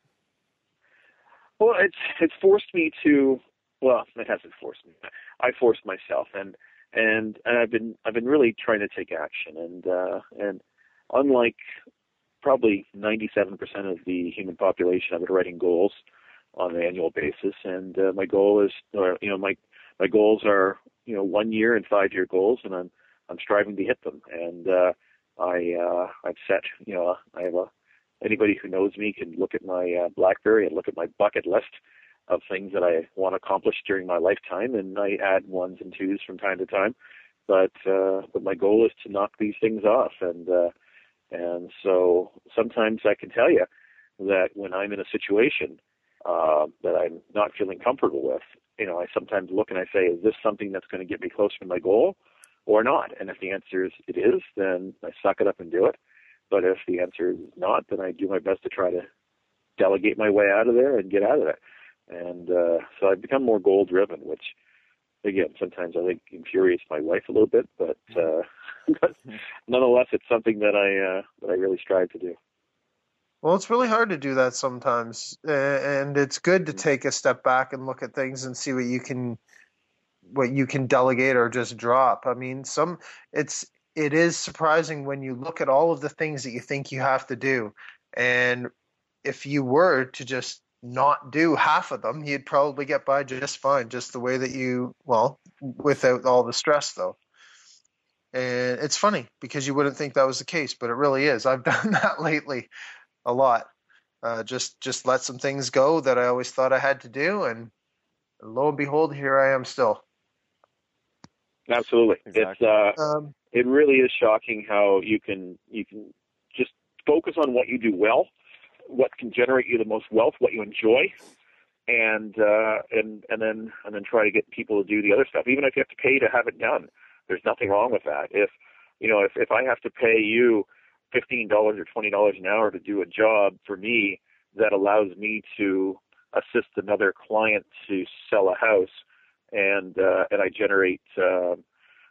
Well, it's it's forced me to. Well, it hasn't forced me. I forced myself, and and and I've been I've been really trying to take action, and uh, and unlike probably 97% of the human population, I've been writing goals on an annual basis, and uh, my goal is, or, you know, my my goals are, you know, one year and five year goals, and I'm I'm striving to hit them. And uh, I uh, I've set, you know, I have a anybody who knows me can look at my uh, BlackBerry and look at my bucket list of things that I want to accomplish during my lifetime, and I add ones and twos from time to time. But uh, but my goal is to knock these things off, and uh, and so sometimes I can tell you that when I'm in a situation uh, that I'm not feeling comfortable with, you know, I sometimes look and I say, is this something that's going to get me closer to my goal or not? And if the answer is it is, then I suck it up and do it. But if the answer is not, then I do my best to try to delegate my way out of there and get out of it. And uh, so I've become more goal driven, which again sometimes I think infuriates my wife a little bit, but uh, (laughs) but nonetheless, it's something that I uh, that I really strive to do. Well, it's really hard to do that sometimes, and it's good to mm-hmm. take a step back and look at things and see what you can what you can delegate or just drop. I mean, some it's it is surprising when you look at all of the things that you think you have to do, and if you were to just not do half of them, you'd probably get by just fine, just the way that you well, without all the stress though. And it's funny because you wouldn't think that was the case, but it really is. I've (laughs) done that lately a lot. Uh, just just let some things go that I always thought I had to do, and lo and behold, here I am still. Absolutely, exactly. it's uh, um, it really is shocking how you can you can just focus on what you do well, what can generate you the most wealth, what you enjoy, and uh, and and then and then try to get people to do the other stuff, even if you have to pay to have it done. There's nothing wrong with that. If you know if if I have to pay you fifteen dollars or twenty dollars an hour to do a job for me that allows me to assist another client to sell a house, and uh, and I generate uh,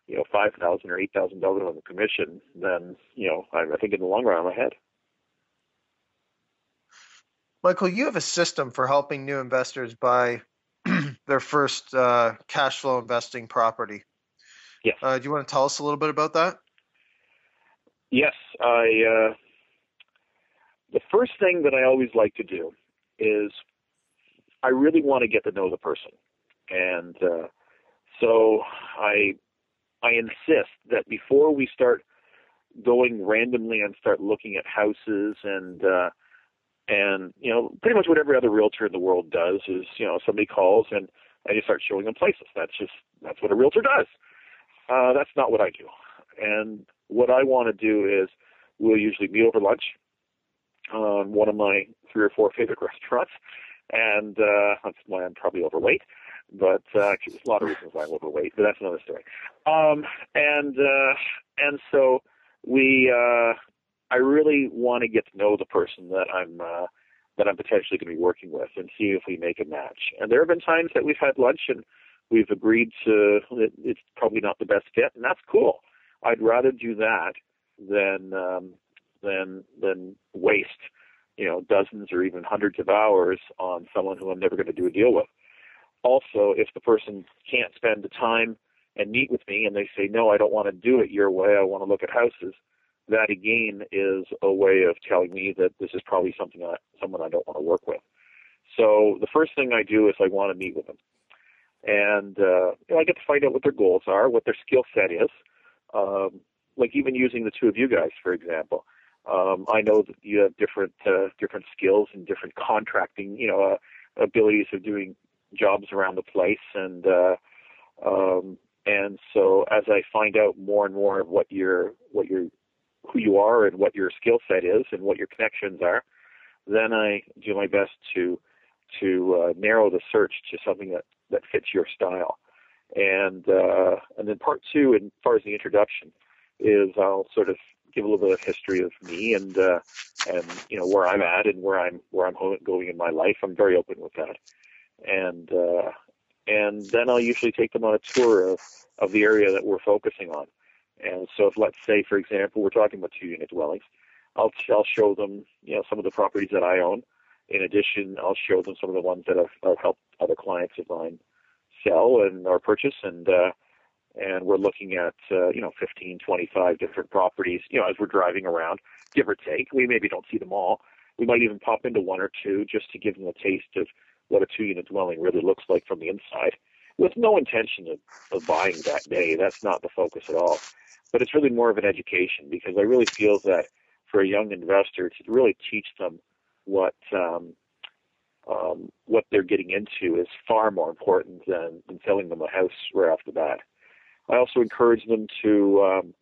you know five thousand or eight thousand dollars on the commission, then you know I, I think in the long run I'm ahead. Michael, you have a system for helping new investors buy (clears throat) their first uh, cash flow investing property. Yes. Uh, do you want to tell us a little bit about that? Yes, I. Uh, the first thing that I always like to do is I really want to get to know the person, and uh, so I I insist that before we start going randomly and start looking at houses and uh, and you know pretty much what every other realtor in the world does is you know somebody calls and and you start showing them places. That's just that's what a realtor does. Uh, that's not what I do. And what I want to do is we'll usually meet over lunch on one of my three or four favorite (laughs) restaurants, and uh, that's why I'm probably overweight. But uh, actually, there's a lot of reasons why I'm overweight, but that's another story. Um, and uh, and so we, uh, I really want to get to know the person that I'm uh, that I'm potentially going to be working with, and see if we make a match. And there have been times that we've had lunch and we've agreed to that it's probably not the best fit, and that's cool. I'd rather do that than um, than than waste you know dozens or even hundreds of hours on someone who I'm never going to do a deal with. Also, if the person can't spend the time and meet with me, and they say no, I don't want to do it your way, I want to look at houses. That again is a way of telling me that this is probably something I, someone I don't want to work with. So the first thing I do is I want to meet with them and uh, you know, I get to find out what their goals are, what their skill set is. Um, like even using the two of you guys, for example, um, I know that you have different uh, different skills and different contracting, you know, uh, abilities of doing jobs around the place, and uh, um, and so as I find out more and more of what your what your who you are and what your skill set is and what your connections are, then I do my best to to uh, narrow the search to something that that fits your style. And uh, and then part two, as far as the introduction, is I'll sort of give a little bit of history of me and uh, and you know where I'm at and where I'm where I'm going in my life. I'm very open with that, and uh, and then I'll usually take them on a tour of of the area that we're focusing on. And so, if let's say, for example, we're talking about two unit dwellings, I'll I'll show them you know some of the properties that I own in addition, I'll show them some of the ones that I've, I've helped other clients of mine sell and or purchase, and uh, and we're looking at uh, you know 15, 25 different properties. You know, as we're driving around, give or take. We maybe don't see them all. We might even pop into one or two just to give them a taste of what a two-unit dwelling really looks like from the inside, with no intention of, of buying that day. That's not the focus at all. But it's really more of an education because I really feel that for a young investor to really teach them what um, um, what they're getting into is far more important than, than selling them a house right off the bat. I also encourage them to um,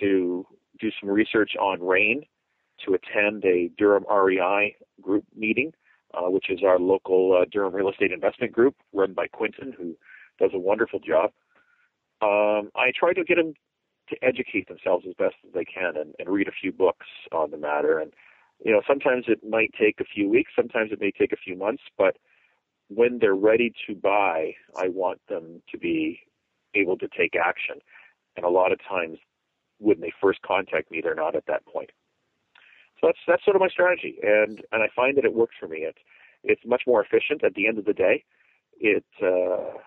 to do some research on REIN, to attend a Durham REI group meeting, uh, which is our local uh, Durham real estate investment group run by Quinton, who does a wonderful job. Um, I try to get them to educate themselves as best as they can and, and read a few books on the matter and you know, sometimes it might take a few weeks, sometimes it may take a few months, but when they're ready to buy, I want them to be able to take action. And a lot of times when they first contact me, they're not at that point. So that's that's sort of my strategy, and and I find that it works for me. It's it's much more efficient at the end of the day. It uh,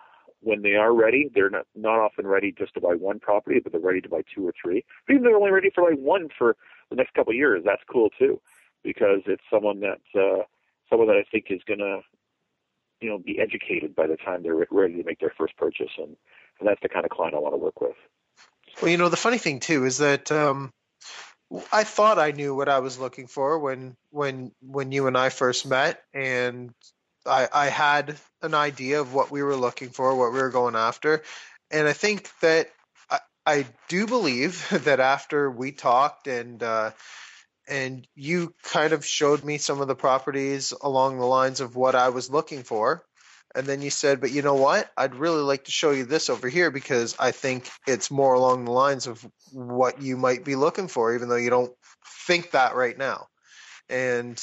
when they are ready, they're not not often ready just to buy one property, but they're ready to buy two or three. Even they're only ready for like one for the next couple of years. That's cool too because it's someone that uh, someone that I think is to you know be educated by the time they're ready to make their first purchase, and, and that's the kind of client I want to work with. Well, you know, the funny thing too is that um, I thought I knew what I was looking for when when when you and I first met, and I, I had an idea of what we were looking for, what we were going after, and I think that I, I do believe (laughs) that after we talked and uh, and you kind of showed me some of the properties along the lines of what I was looking for. And then you said, but you know what? I'd really like to show you this over here because I think it's more along the lines of what you might be looking for, even though you don't think that right now. And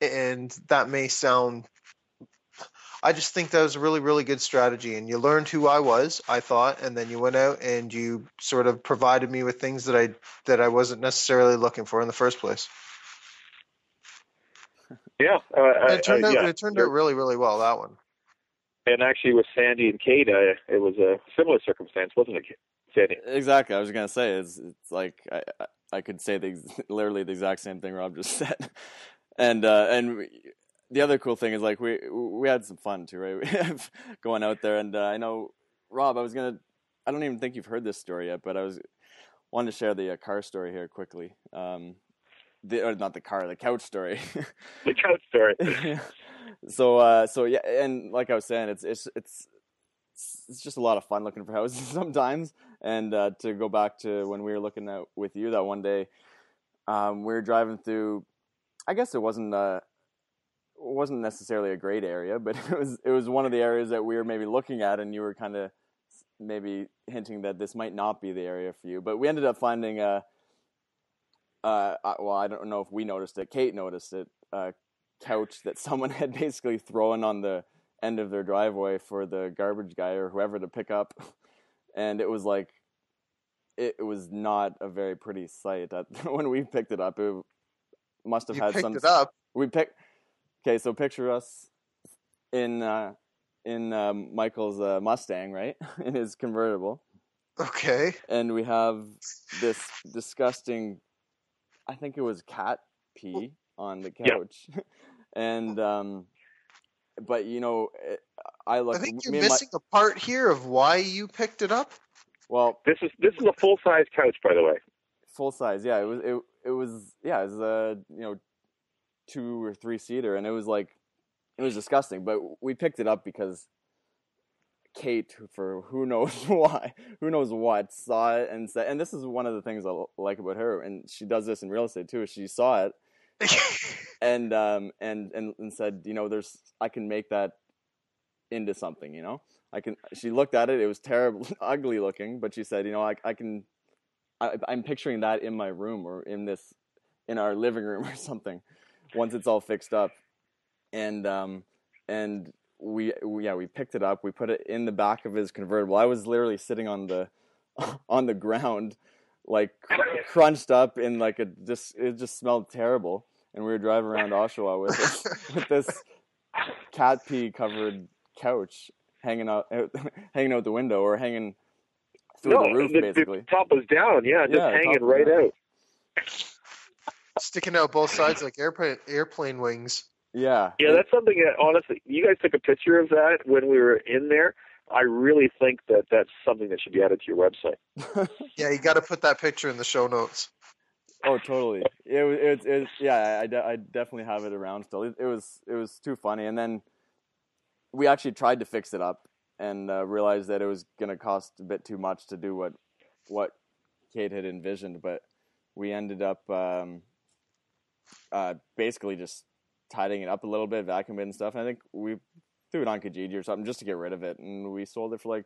and that may sound I just think that was a really, really good strategy. And you learned who I was, I thought, and then you went out and you sort of provided me with things that I that I wasn't necessarily looking for in the first place. Yeah, uh, it turned uh, out yeah. it turned out really, really well that one. And actually, with Sandy and Kate, uh, it was a similar circumstance, wasn't it? Sandy. Exactly. I was gonna say it's it's like I I could say the (laughs) literally the exact same thing Rob just (laughs) said, and uh, and the other cool thing is like we we had some fun too, right? (laughs) Going out there, and uh, I know Rob. I was gonna. I don't even think you've heard this story yet, but I was wanted to share the uh, car story here quickly. Um, the or not the car, the couch story. the couch story. So uh, so yeah, and like I was saying, it's it's it's it's just a lot of fun looking for houses (laughs) sometimes. And uh, to go back to when we were looking at with you that one day, um, we were driving through. I guess it wasn't uh, wasn't necessarily a great area, but (laughs) it was it was one of the areas that we were maybe looking at, and you were kind of maybe hinting that this might not be the area for you. But we ended up finding a. Uh, well, I don't know if we noticed it. Kate noticed it. A couch that someone (laughs) had basically thrown on the end of their driveway for the garbage guy or whoever to pick up, (laughs) and it was like, it, it was not a very pretty sight. (laughs) when we picked it up, it must have you had picked some. it up. We picked. Okay, so picture us in uh, in um, Michael's uh, Mustang, right, in his convertible. Okay. And we have this disgusting, I think it was cat pee on the couch, yep. And um, but you know, I look. I think you're missing my, a part here of why you picked it up. Well, this is this is a full size couch, by the way. Full size, yeah. It was it it was yeah. It was a you know two or three seater, and it was like it was disgusting. But we picked it up because Kate, for who knows (laughs) why, who knows what, saw it and said. And this is one of the things I like about her, and she does this in real estate too. She saw it (laughs) and um and, and and said, you know, there's I can make that into something, you know. I can. She looked at it; it was terrible, (laughs) ugly looking. But she said, you know, I I can. I, I'm picturing that in my room or in this, in our living room (laughs) or something, once it's all fixed up, and um and we, we yeah we picked it up. We put it in the back of his convertible. I was literally sitting on the on the ground like crunched up in like a just it just smelled terrible and we were driving around Oshawa with this, (laughs) with this cat pee covered couch hanging out (laughs) hanging out the window or hanging through no, the roof the, basically. The top was down, yeah, just yeah, hanging right down. out. Sticking out both sides like airplane airplane wings. Yeah. Yeah, that's something that honestly, you guys took a picture of that when we were in there. I really think that that's something that should be added to your website. (laughs) yeah, you got to put that picture in the show notes. Oh, totally. It was. It, it, yeah. I, de- I definitely have it around still. It, it, was. It was too funny. And then we actually tried to fix it up and uh, realized that it was going to cost a bit too much to do what what Kate had envisioned. But we ended up um, uh, basically just tidying it up a little bit, vacuuming and stuff. And I think we threw it on Kijiji or something just to get rid of it, and we sold it for like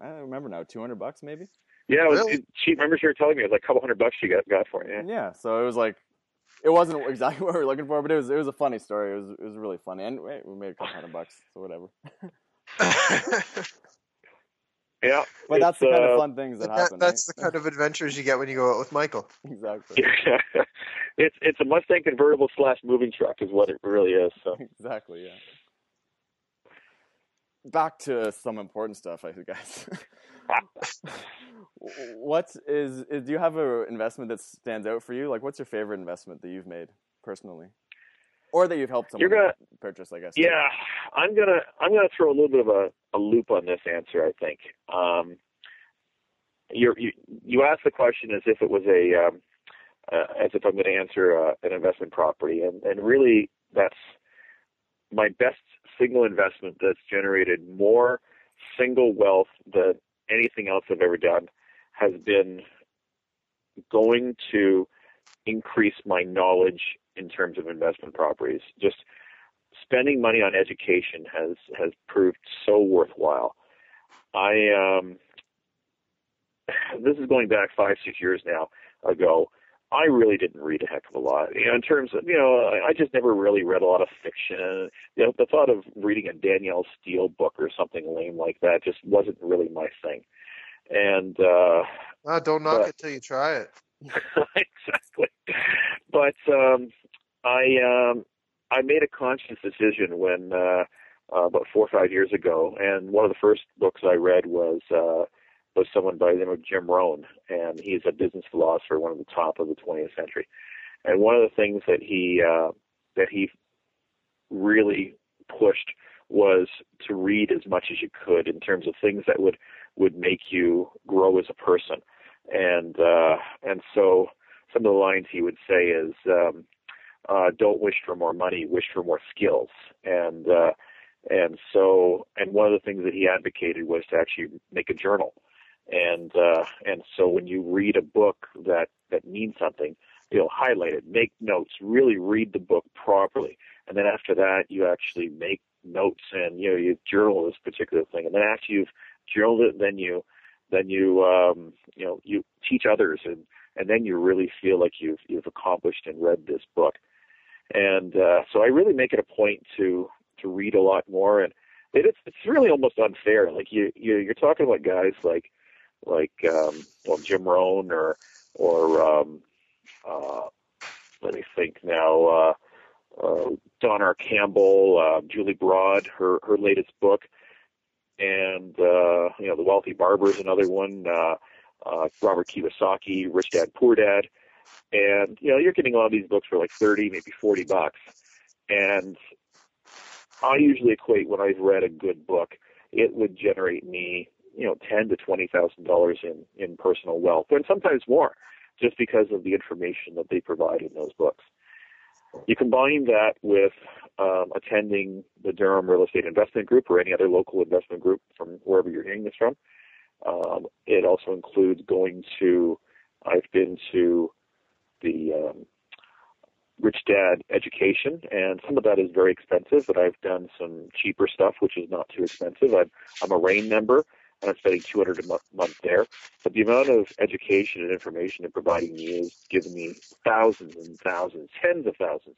I don't remember now, two hundred bucks maybe. Yeah, it was, really? she remember she were telling me it was like a couple hundred bucks she got got for it. Yeah. Yeah, so it was like it wasn't exactly (laughs) what we were looking for, but it was it was a funny story. It was it was really funny, and we made a couple hundred bucks, so whatever. (laughs) yeah, but that's the kind uh, of fun things that, that happen. That's right? the kind of adventures you get when you go out with Michael. exactly. (laughs) it's it's a Mustang convertible slash moving truck is what it really is. So exactly, yeah back to some important stuff, I guess. What is, is, do you have an investment that stands out for you? Like, what's your favorite investment that you've made personally, or that you've helped someone gonna, purchase? I guess. Yeah, I'm gonna I'm gonna throw a little bit of a, a loop on this answer. I think um, you you asked the question as if it was a um, uh, as if I'm going to answer uh, an investment property, and and really that's my best single investment that's generated more single wealth than anything else I've ever done has been going to increase my knowledge in terms of investment properties. Just spending money on education has has proved so worthwhile. I um (sighs) this is going back five six years now ago. I really didn't read a heck of a lot. You know, in terms of, you know, I just never really read a lot of fiction. You know, the thought of reading a Danielle Steel book or something lame like that just wasn't really my thing. And uh oh, don't knock but, it till you try it. (laughs) exactly. But um I um I made a conscious decision when uh, uh about four or five years ago and one of the first books I read was uh was someone by the name of Jim Rohn, and he's a business philosopher, one of the top of the 20th century. And one of the things that he uh, that he really pushed was to read as much as you could in terms of things that would would make you grow as a person. And uh, and so some of the lines he would say is, um, uh, "Don't wish for more money, wish for more skills." And uh, and so and one of the things that he advocated was to actually make a journal. And uh, and so when you read a book that that means something, you'll highlight it, make notes, really read the book properly, and then after that you actually make notes and you know you journal this particular thing, and then after you've journaled it, then you then you um, you know you teach others, and and then you really feel like you've you've accomplished and read this book. And uh, so I really make it a point to to read a lot more, and it, it's it's really almost unfair. Like you, you you're talking about guys like like um, well Jim Rohn or or um, uh, let me think now. Uh, uh, Don R. Campbell, uh, Julie Broad, her her latest book, and uh, you know the Wealthy Barber is another one. Uh, uh, Robert Kiyosaki, Rich Dad Poor Dad, and you know you're getting a lot of these books for like thirty, maybe forty bucks, and I usually equate when I've read a good book, it would generate me you know ten to twenty thousand dollars in in personal wealth, and sometimes more, just because of the information that they provide in those books. You combine that with um, attending the Durham Real Estate Investment Group or any other local investment group from wherever you're hearing this from. Um, it also includes going to, I've been to the um, Rich Dad education, and some of that is very expensive, but I've done some cheaper stuff, which is not too expensive. I'm, I'm a RAIN member, and I'm spending 200 a month, there. But the amount of education and information they're providing me is giving me thousands and thousands, tens of thousands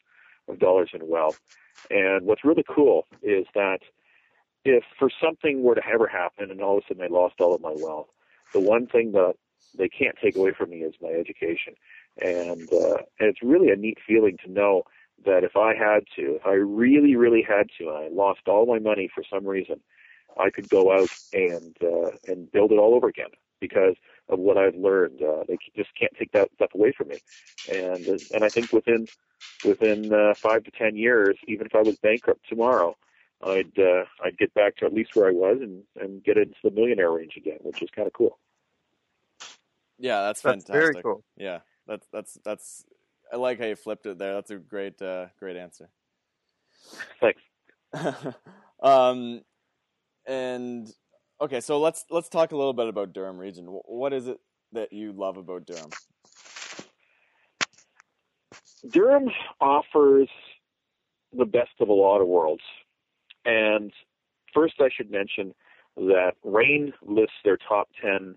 of dollars in wealth. And what's really cool is that if for something were to ever happen and all of a sudden I lost all of my wealth, the one thing that they can't take away from me is my education. And, uh, and it's really a neat feeling to know that if I had to, if I really, really had to, and I lost all my money for some reason, I could go out and uh, and build it all over again because of what I've learned. Uh, they just can't take that stuff away from me, and and I think within within uh, five to ten years, even if I was bankrupt tomorrow, I'd uh, I'd get back to at least where I was and and get into the millionaire range again, which is kind of cool. Yeah, that's fantastic. That's fantastic. very cool. Yeah, that's that's that's. I like how you flipped it there. That's a great uh, great answer. Thanks. (laughs) um, and okay, so let's let's talk a little bit about Durham region. What is it that you love about Durham? Durham offers the best of a lot of worlds. And first, I should mention that RAIN lists their top 10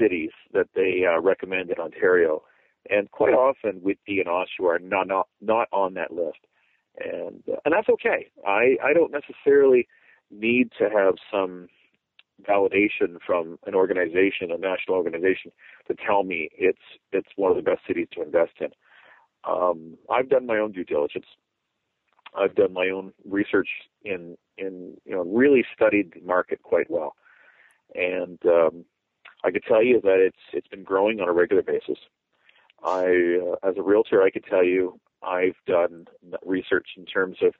cities that they uh, recommend in Ontario. And quite often, Whitby and Oshawa are not, not, not on that list. And, uh, and that's okay. I, I don't necessarily need to have some validation from an organization, a national organization, to tell me it's it's one of the best cities to invest in. Um, I've done my own due diligence. I've done my own research in in you know really studied the market quite well, and um, I could tell you that it's it's been growing on a regular basis. I uh, as a realtor, I could tell you I've done research in terms of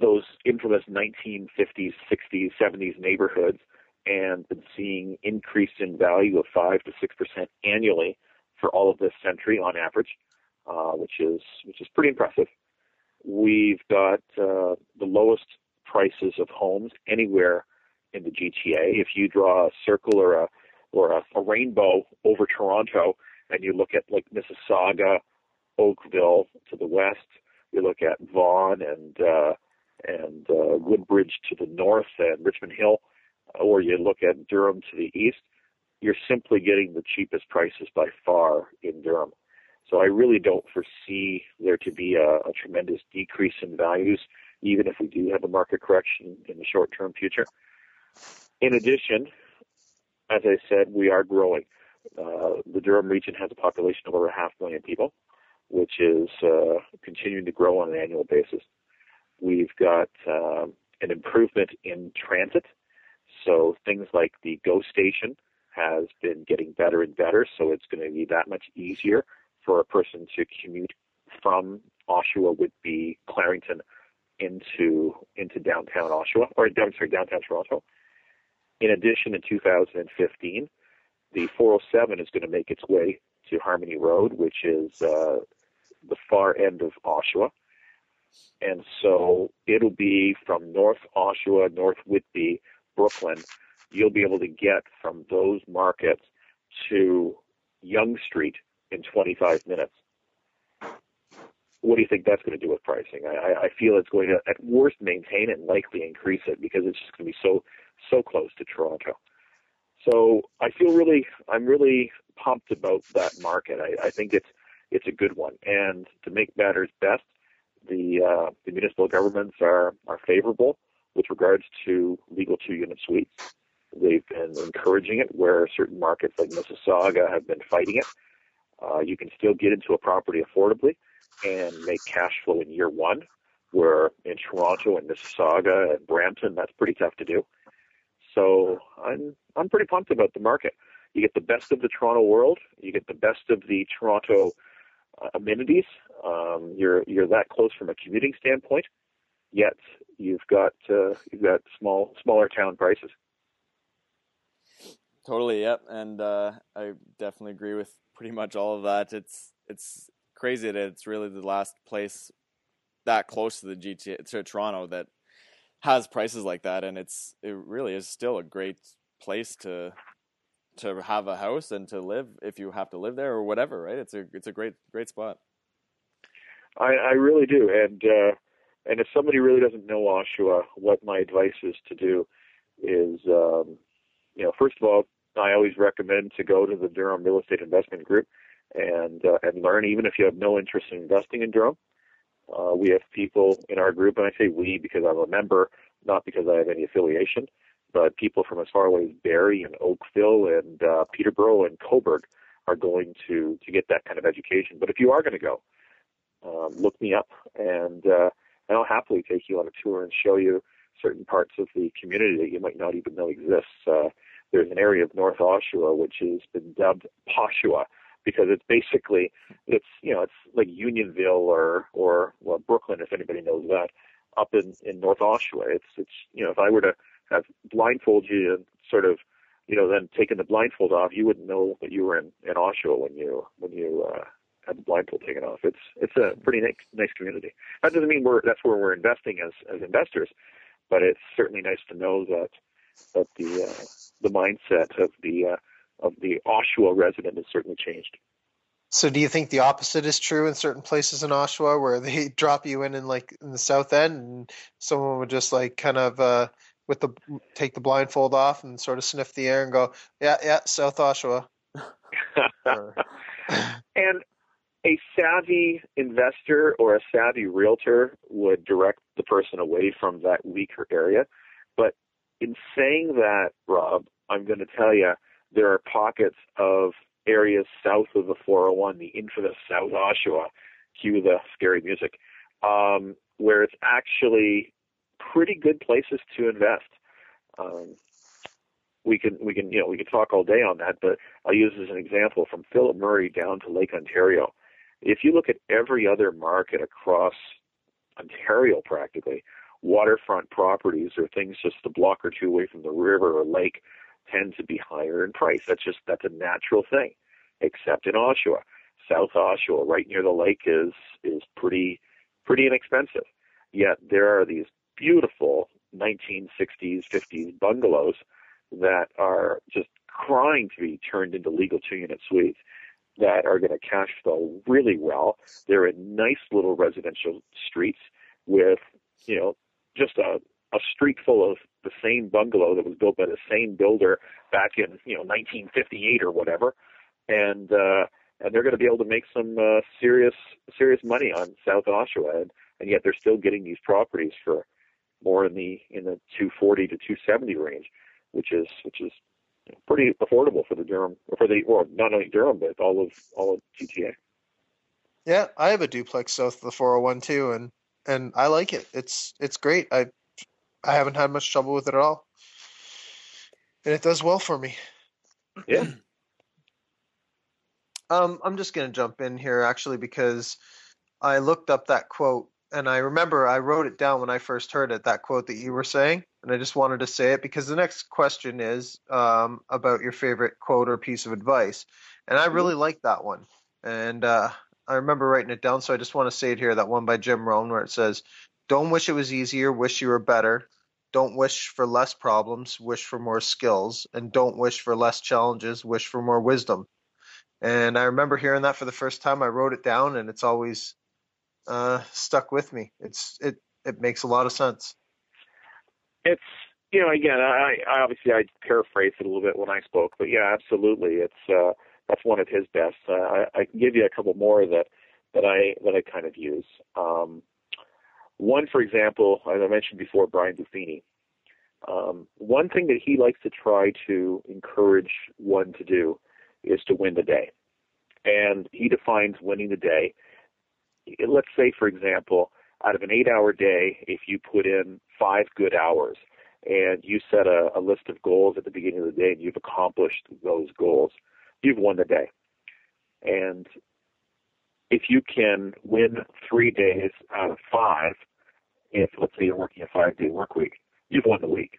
those infamous 1950s, 60s, 70s neighborhoods and been seeing increase in value of 5 to 6% annually for all of this century on average, uh, which is which is pretty impressive. We've got uh, the lowest prices of homes anywhere in the GTA. If you draw a circle or a or a, a rainbow over Toronto and you look at like Mississauga, Oakville to the west, you look at Vaughan and uh, and uh, Woodbridge to the north and Richmond Hill, or you look at Durham to the east, you're simply getting the cheapest prices by far in Durham. So I really don't foresee there to be a, a tremendous decrease in values, even if we do have a market correction in the short term future. In addition, as I said, we are growing. Uh, the Durham region has a population of over half a million people, which is uh, continuing to grow on an annual basis. We've got um, an improvement in transit. so things like the Go Station has been getting better and better, so it's going to be that much easier for a person to commute from Oshawa, would be Clarington into into downtown Oshawa or I'm sorry, downtown Toronto. In addition, in 2015, the 407 is going to make its way to Harmony Road, which is uh, the far end of Oshawa. And so it'll be from North Oshawa, North Whitby, Brooklin. You'll be able to get from those markets to Yonge Street in 25 minutes. What do you think that's going to do with pricing? I, I feel it's going to, at worst, maintain it and likely increase it because it's just going to be so so close to Toronto. So I feel really, I'm really pumped about that market. I, I think it's it's a good one. And to make matters best, the uh, the municipal governments are are favorable with regards to legal two unit suites. They've been encouraging it where certain markets like Mississauga have been fighting it. Uh, you can still get into a property affordably and make cash flow in year one, where in Toronto and Mississauga and Brampton, that's pretty tough to do. So I'm I'm pretty pumped about the market. You get the best of the Toronto world. You get the best of the Toronto uh, amenities. Um, you're you're that close from a commuting standpoint, yet you've got uh, you've got small smaller town prices. Totally, yep, and uh, I definitely agree with pretty much all of that. It's it's crazy that it's really the last place that close to the GTA to Toronto that has prices like that, and it's it really is still a great place to to have a house and to live if you have to live there or whatever. Right? It's a it's a great great spot. I, I really do, and uh, and if somebody really doesn't know Oshawa, what my advice is to do is, um, you know, first of all, I always recommend to go to the Durham Real Estate Investment Group and uh, and learn, even if you have no interest in investing in Durham. Uh, we have people in our group, and I say we because I'm a member, not because I have any affiliation, but people from as far away as Barrie and Oakville and uh, Peterborough and Cobourg are going to to get that kind of education. But if you are going to go, um, look me up, and uh, I'll happily take you on a tour and show you certain parts of the community that you might not even know exists. Uh, there's an area of North Oshawa which has been dubbed Poshua because it's basically it's you know it's like Unionville or or well Brooklin if anybody knows that up in in North Oshawa. It's it's you know if I were to have blindfold you and sort of you know then taking the blindfold off, you wouldn't know that you were in in Oshawa when you when you uh, had the blindfold taken off. It's it's a pretty nice nice community. That doesn't mean we're that's where we're investing as as investors, but it's certainly nice to know that that the uh, the mindset of the uh, of the Oshawa resident has certainly changed. So, do you think the opposite is true in certain places in Oshawa, where they (laughs) drop you in in like in the south end, and someone would just like kind of uh, with the take the blindfold off and sort of sniff the air and go, "Yeah, yeah, South Oshawa." (laughs) (laughs) and a savvy investor or a savvy realtor would direct the person away from that weaker area. But in saying that, Rob, I'm going to tell you there are pockets of areas south of the 401, the infamous South Oshawa, cue the scary music, um, where it's actually pretty good places to invest. Um, we can we can you know we can talk all day on that, but I'll use as an example from Philip Murray down to Lake Ontario. If you look at every other market across Ontario, practically waterfront properties or things just a block or two away from the river or lake tend to be higher in price. That's just that's a natural thing. Except in Oshawa, South Oshawa, right near the lake, is is pretty pretty inexpensive. Yet there are these beautiful 1960s, 50s bungalows that are just crying to be turned into legal two-unit suites that are going to cash flow really well. They're in nice little residential streets with, you know, just a a street full of the same bungalow that was built by the same builder back in you know 1958 or whatever, and uh, and they're going to be able to make some uh, serious serious money on South Oshawa, and, and yet they're still getting these properties for more in the in the 240 to 270 range, which is which is pretty affordable for the Durham for the or not only Durham but all of all of GTA. Yeah, I have a duplex south of the 401 too, and and I like it. It's it's great. I I haven't had much trouble with it at all. and it does well for me. Yeah. (clears throat) Um, I'm just going to jump in here actually because I looked up that quote and I remember I wrote it down when I first heard it, that quote that you were saying, and I just wanted to say it because the next question is um, about your favorite quote or piece of advice, and I really mm-hmm. like that one, and uh, I remember writing it down, so I just want to say it here, that one by Jim Rohn, where it says, "Don't wish it was easier, wish you were better. Don't wish for less problems, wish for more skills, and don't wish for less challenges, wish for more wisdom." And I remember hearing that for the first time. I wrote it down, and it's always uh, stuck with me. It's it it makes a lot of sense. It's you know again I, I obviously I paraphrased it a little bit when I spoke, but yeah, absolutely, it's uh, that's one of his best. Uh, I, I can give you a couple more that that I that I kind of use. Um, one, for example, as I mentioned before, Brian Buffini. Um, one thing that he likes to try to encourage one to do is to win the day, and he defines winning the day let's say, for example, out of an eight hour day, if you put in five good hours and you set a, a list of goals at the beginning of the day and you've accomplished those goals, you've won the day. And if you can win three days out of five, if let's say you're working a five day work week, you've won the week.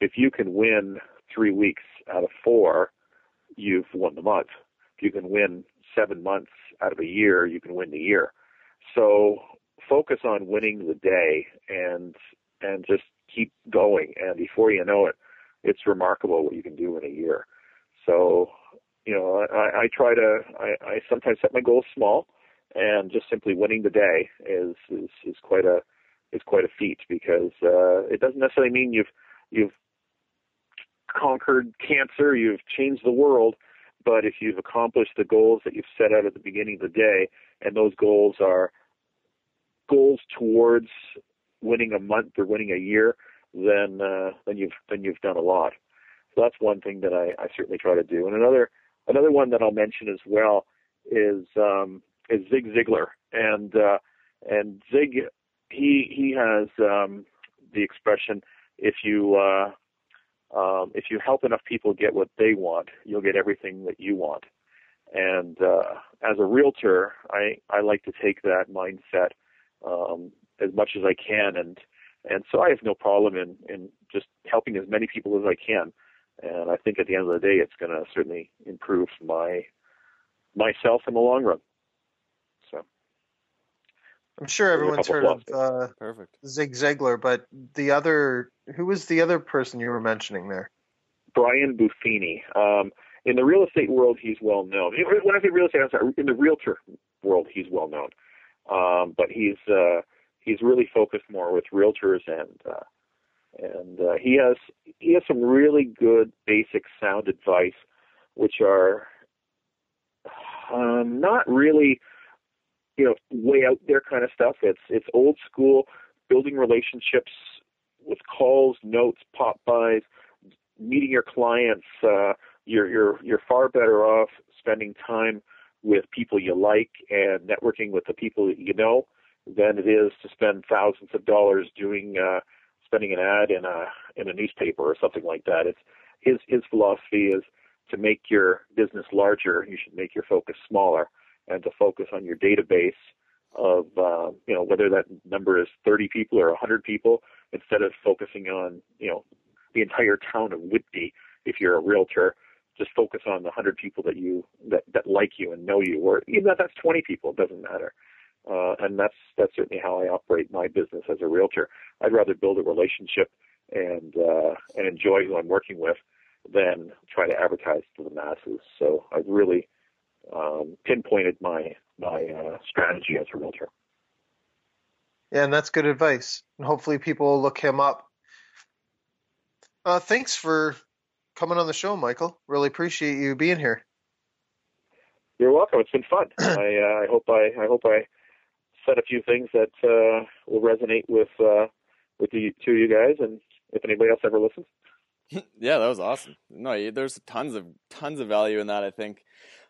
If you can win three weeks out of four, you've won the month. If you can win seven months out of a year, you can win the year. So focus on winning the day and and just keep going. And before you know it, it's remarkable what you can do in a year. So, you know, I, I try to I, I sometimes set my goals small and just simply winning the day is is, is quite a is quite a feat because uh, it doesn't necessarily mean you've you've conquered cancer, you've changed the world, but if you've accomplished the goals that you've set out at the beginning of the day, and those goals are goals towards winning a month or winning a year, then uh, then you've then you've done a lot. So that's one thing that I, I certainly try to do. And another another one that I'll mention as well is um, is Zig Ziglar, and uh, and Zig he he has um, the expression if you uh, um, if you help enough people get what they want, you'll get everything that you want. And uh, as a realtor, I, I like to take that mindset um, as much as I can, and and so I have no problem in in just helping as many people as I can. And I think at the end of the day, it's going to certainly improve my myself in the long run. So I'm sure everyone's heard of uh, Perfect. Zig Ziglar, but the other who was the other person you were mentioning there? Brian Buffini. Um, in the real estate world, he's well known. When I say real estate, I'm sorry, in the realtor world, he's well known. Um, but he's uh, he's really focused more with realtors, and uh, and uh, he has he has some really good basic sound advice, which are um, not really you know way out there kind of stuff. It's it's old school building relationships with calls, notes, pop bys, meeting your clients. Uh, you're you're you're far better off spending time with people you like and networking with the people that you know than it is to spend thousands of dollars doing uh, spending an ad in a in a newspaper or something like that. It's his his philosophy is to make your business larger, you should make your focus smaller, and to focus on your database of uh, you know whether that number is 30 people or 100 people instead of focusing on you know the entire town of Whitby if you're a realtor just focus on the 100 people that you that that like you and know you or even if that's 20 people it doesn't matter uh, and that's that's certainly how I operate my business as a realtor I'd rather build a relationship and uh, and enjoy who I'm working with than try to advertise to the masses so I've really um, pinpointed my my uh, strategy as a realtor. Yeah, and that's good advice. And hopefully, people will look him up. Uh, thanks for coming on the show, Michael. Really appreciate you being here. You're welcome. It's been fun. (clears throat) I, uh, I hope I, I hope I said a few things that uh, will resonate with uh, with the two of you guys, and if anybody else ever listens. (laughs) yeah, that was awesome. No, there's tons of tons of value in that. I think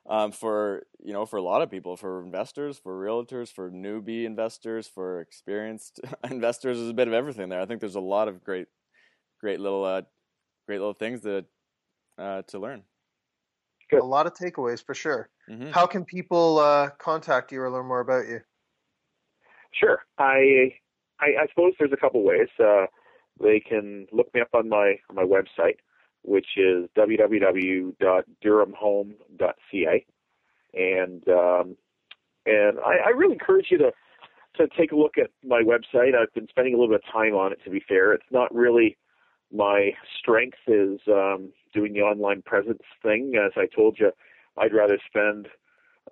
um, for you know for a lot of people, for investors, for realtors, for newbie investors, for experienced (laughs) investors, there's a bit of everything there. I think there's a lot of great, great little uh, great little things to uh, to learn. Good. A lot of takeaways for sure. hmm How can people uh, contact you or learn more about you? Sure. I, I I suppose there's a couple ways. Uh, they can look me up on my on my website, which is www.durhamhome.ca, and um, and I, I really encourage you to to take a look at my website. I've been spending a little bit of time on it. To be fair, it's not really my strength is um, doing the online presence thing. As I told you, I'd rather spend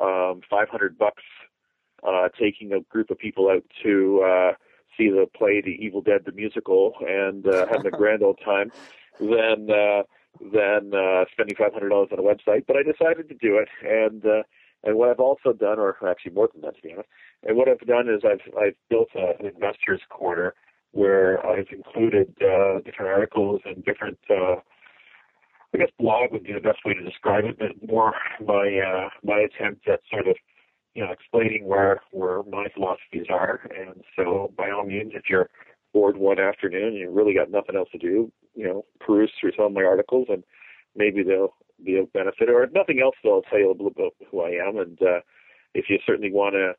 um, 500 bucks uh, taking a group of people out to uh, see the play The Evil Dead the musical and uh, having a grand old time than uh, than uh, spending five hundred dollars on a website. But I decided to do it, and uh, and what I've also done, or actually more than that, to be honest, and what I've done is I've I've built a, an investors corner where I've included uh, different articles and different. Uh, I guess blog would be the best way to describe it, but more my uh, my attempt at sort of you know, explaining where where my philosophies are. And so, by all means, if you're bored one afternoon and you really got nothing else to do, you know, peruse through some of my articles, and maybe they'll be of benefit. Or if nothing else, they'll tell you a little bit about who I am. And uh, if you certainly want to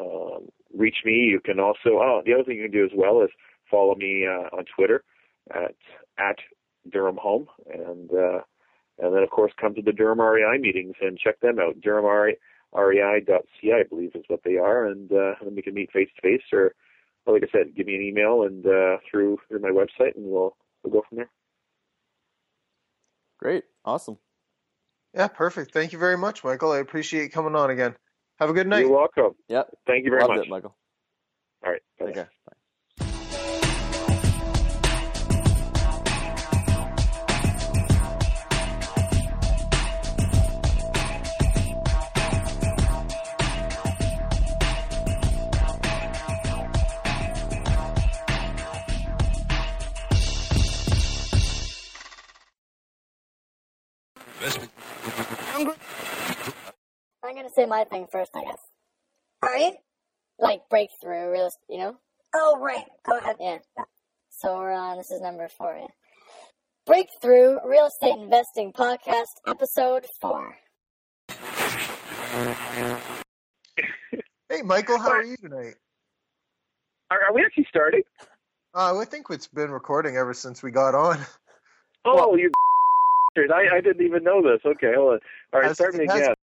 um, reach me, you can also. Oh, the other thing you can do as well is follow me uh, on Twitter at at Durham Home, and uh, and then of course come to the Durham REI meetings and check them out. Durham REI rei.ca, I believe is what they are, and uh, then we can meet face to face, or well, like I said, give me an email and uh, through through my website, and we'll we'll go from there. Great, awesome. Yeah, perfect. Thank you very much, Michael. I appreciate you coming on again. Have a good night. You're welcome. Yep, Thank you very loved much. it, Michael. All right. Take Bye. care. Bye. Gonna say my thing first, I guess. Are you? Like breakthrough, real, estate you know? Oh, right. Go ahead. Yeah. So we're on. This is number four. Yeah. Breakthrough Real Estate Investing Podcast, episode four. Hey, Michael, how are you tonight? Are, are we actually starting? Uh, I think it's been recording ever since we got on. Oh, you. (laughs) I I didn't even know this. Okay, hold on. All right, Has- start me it has again.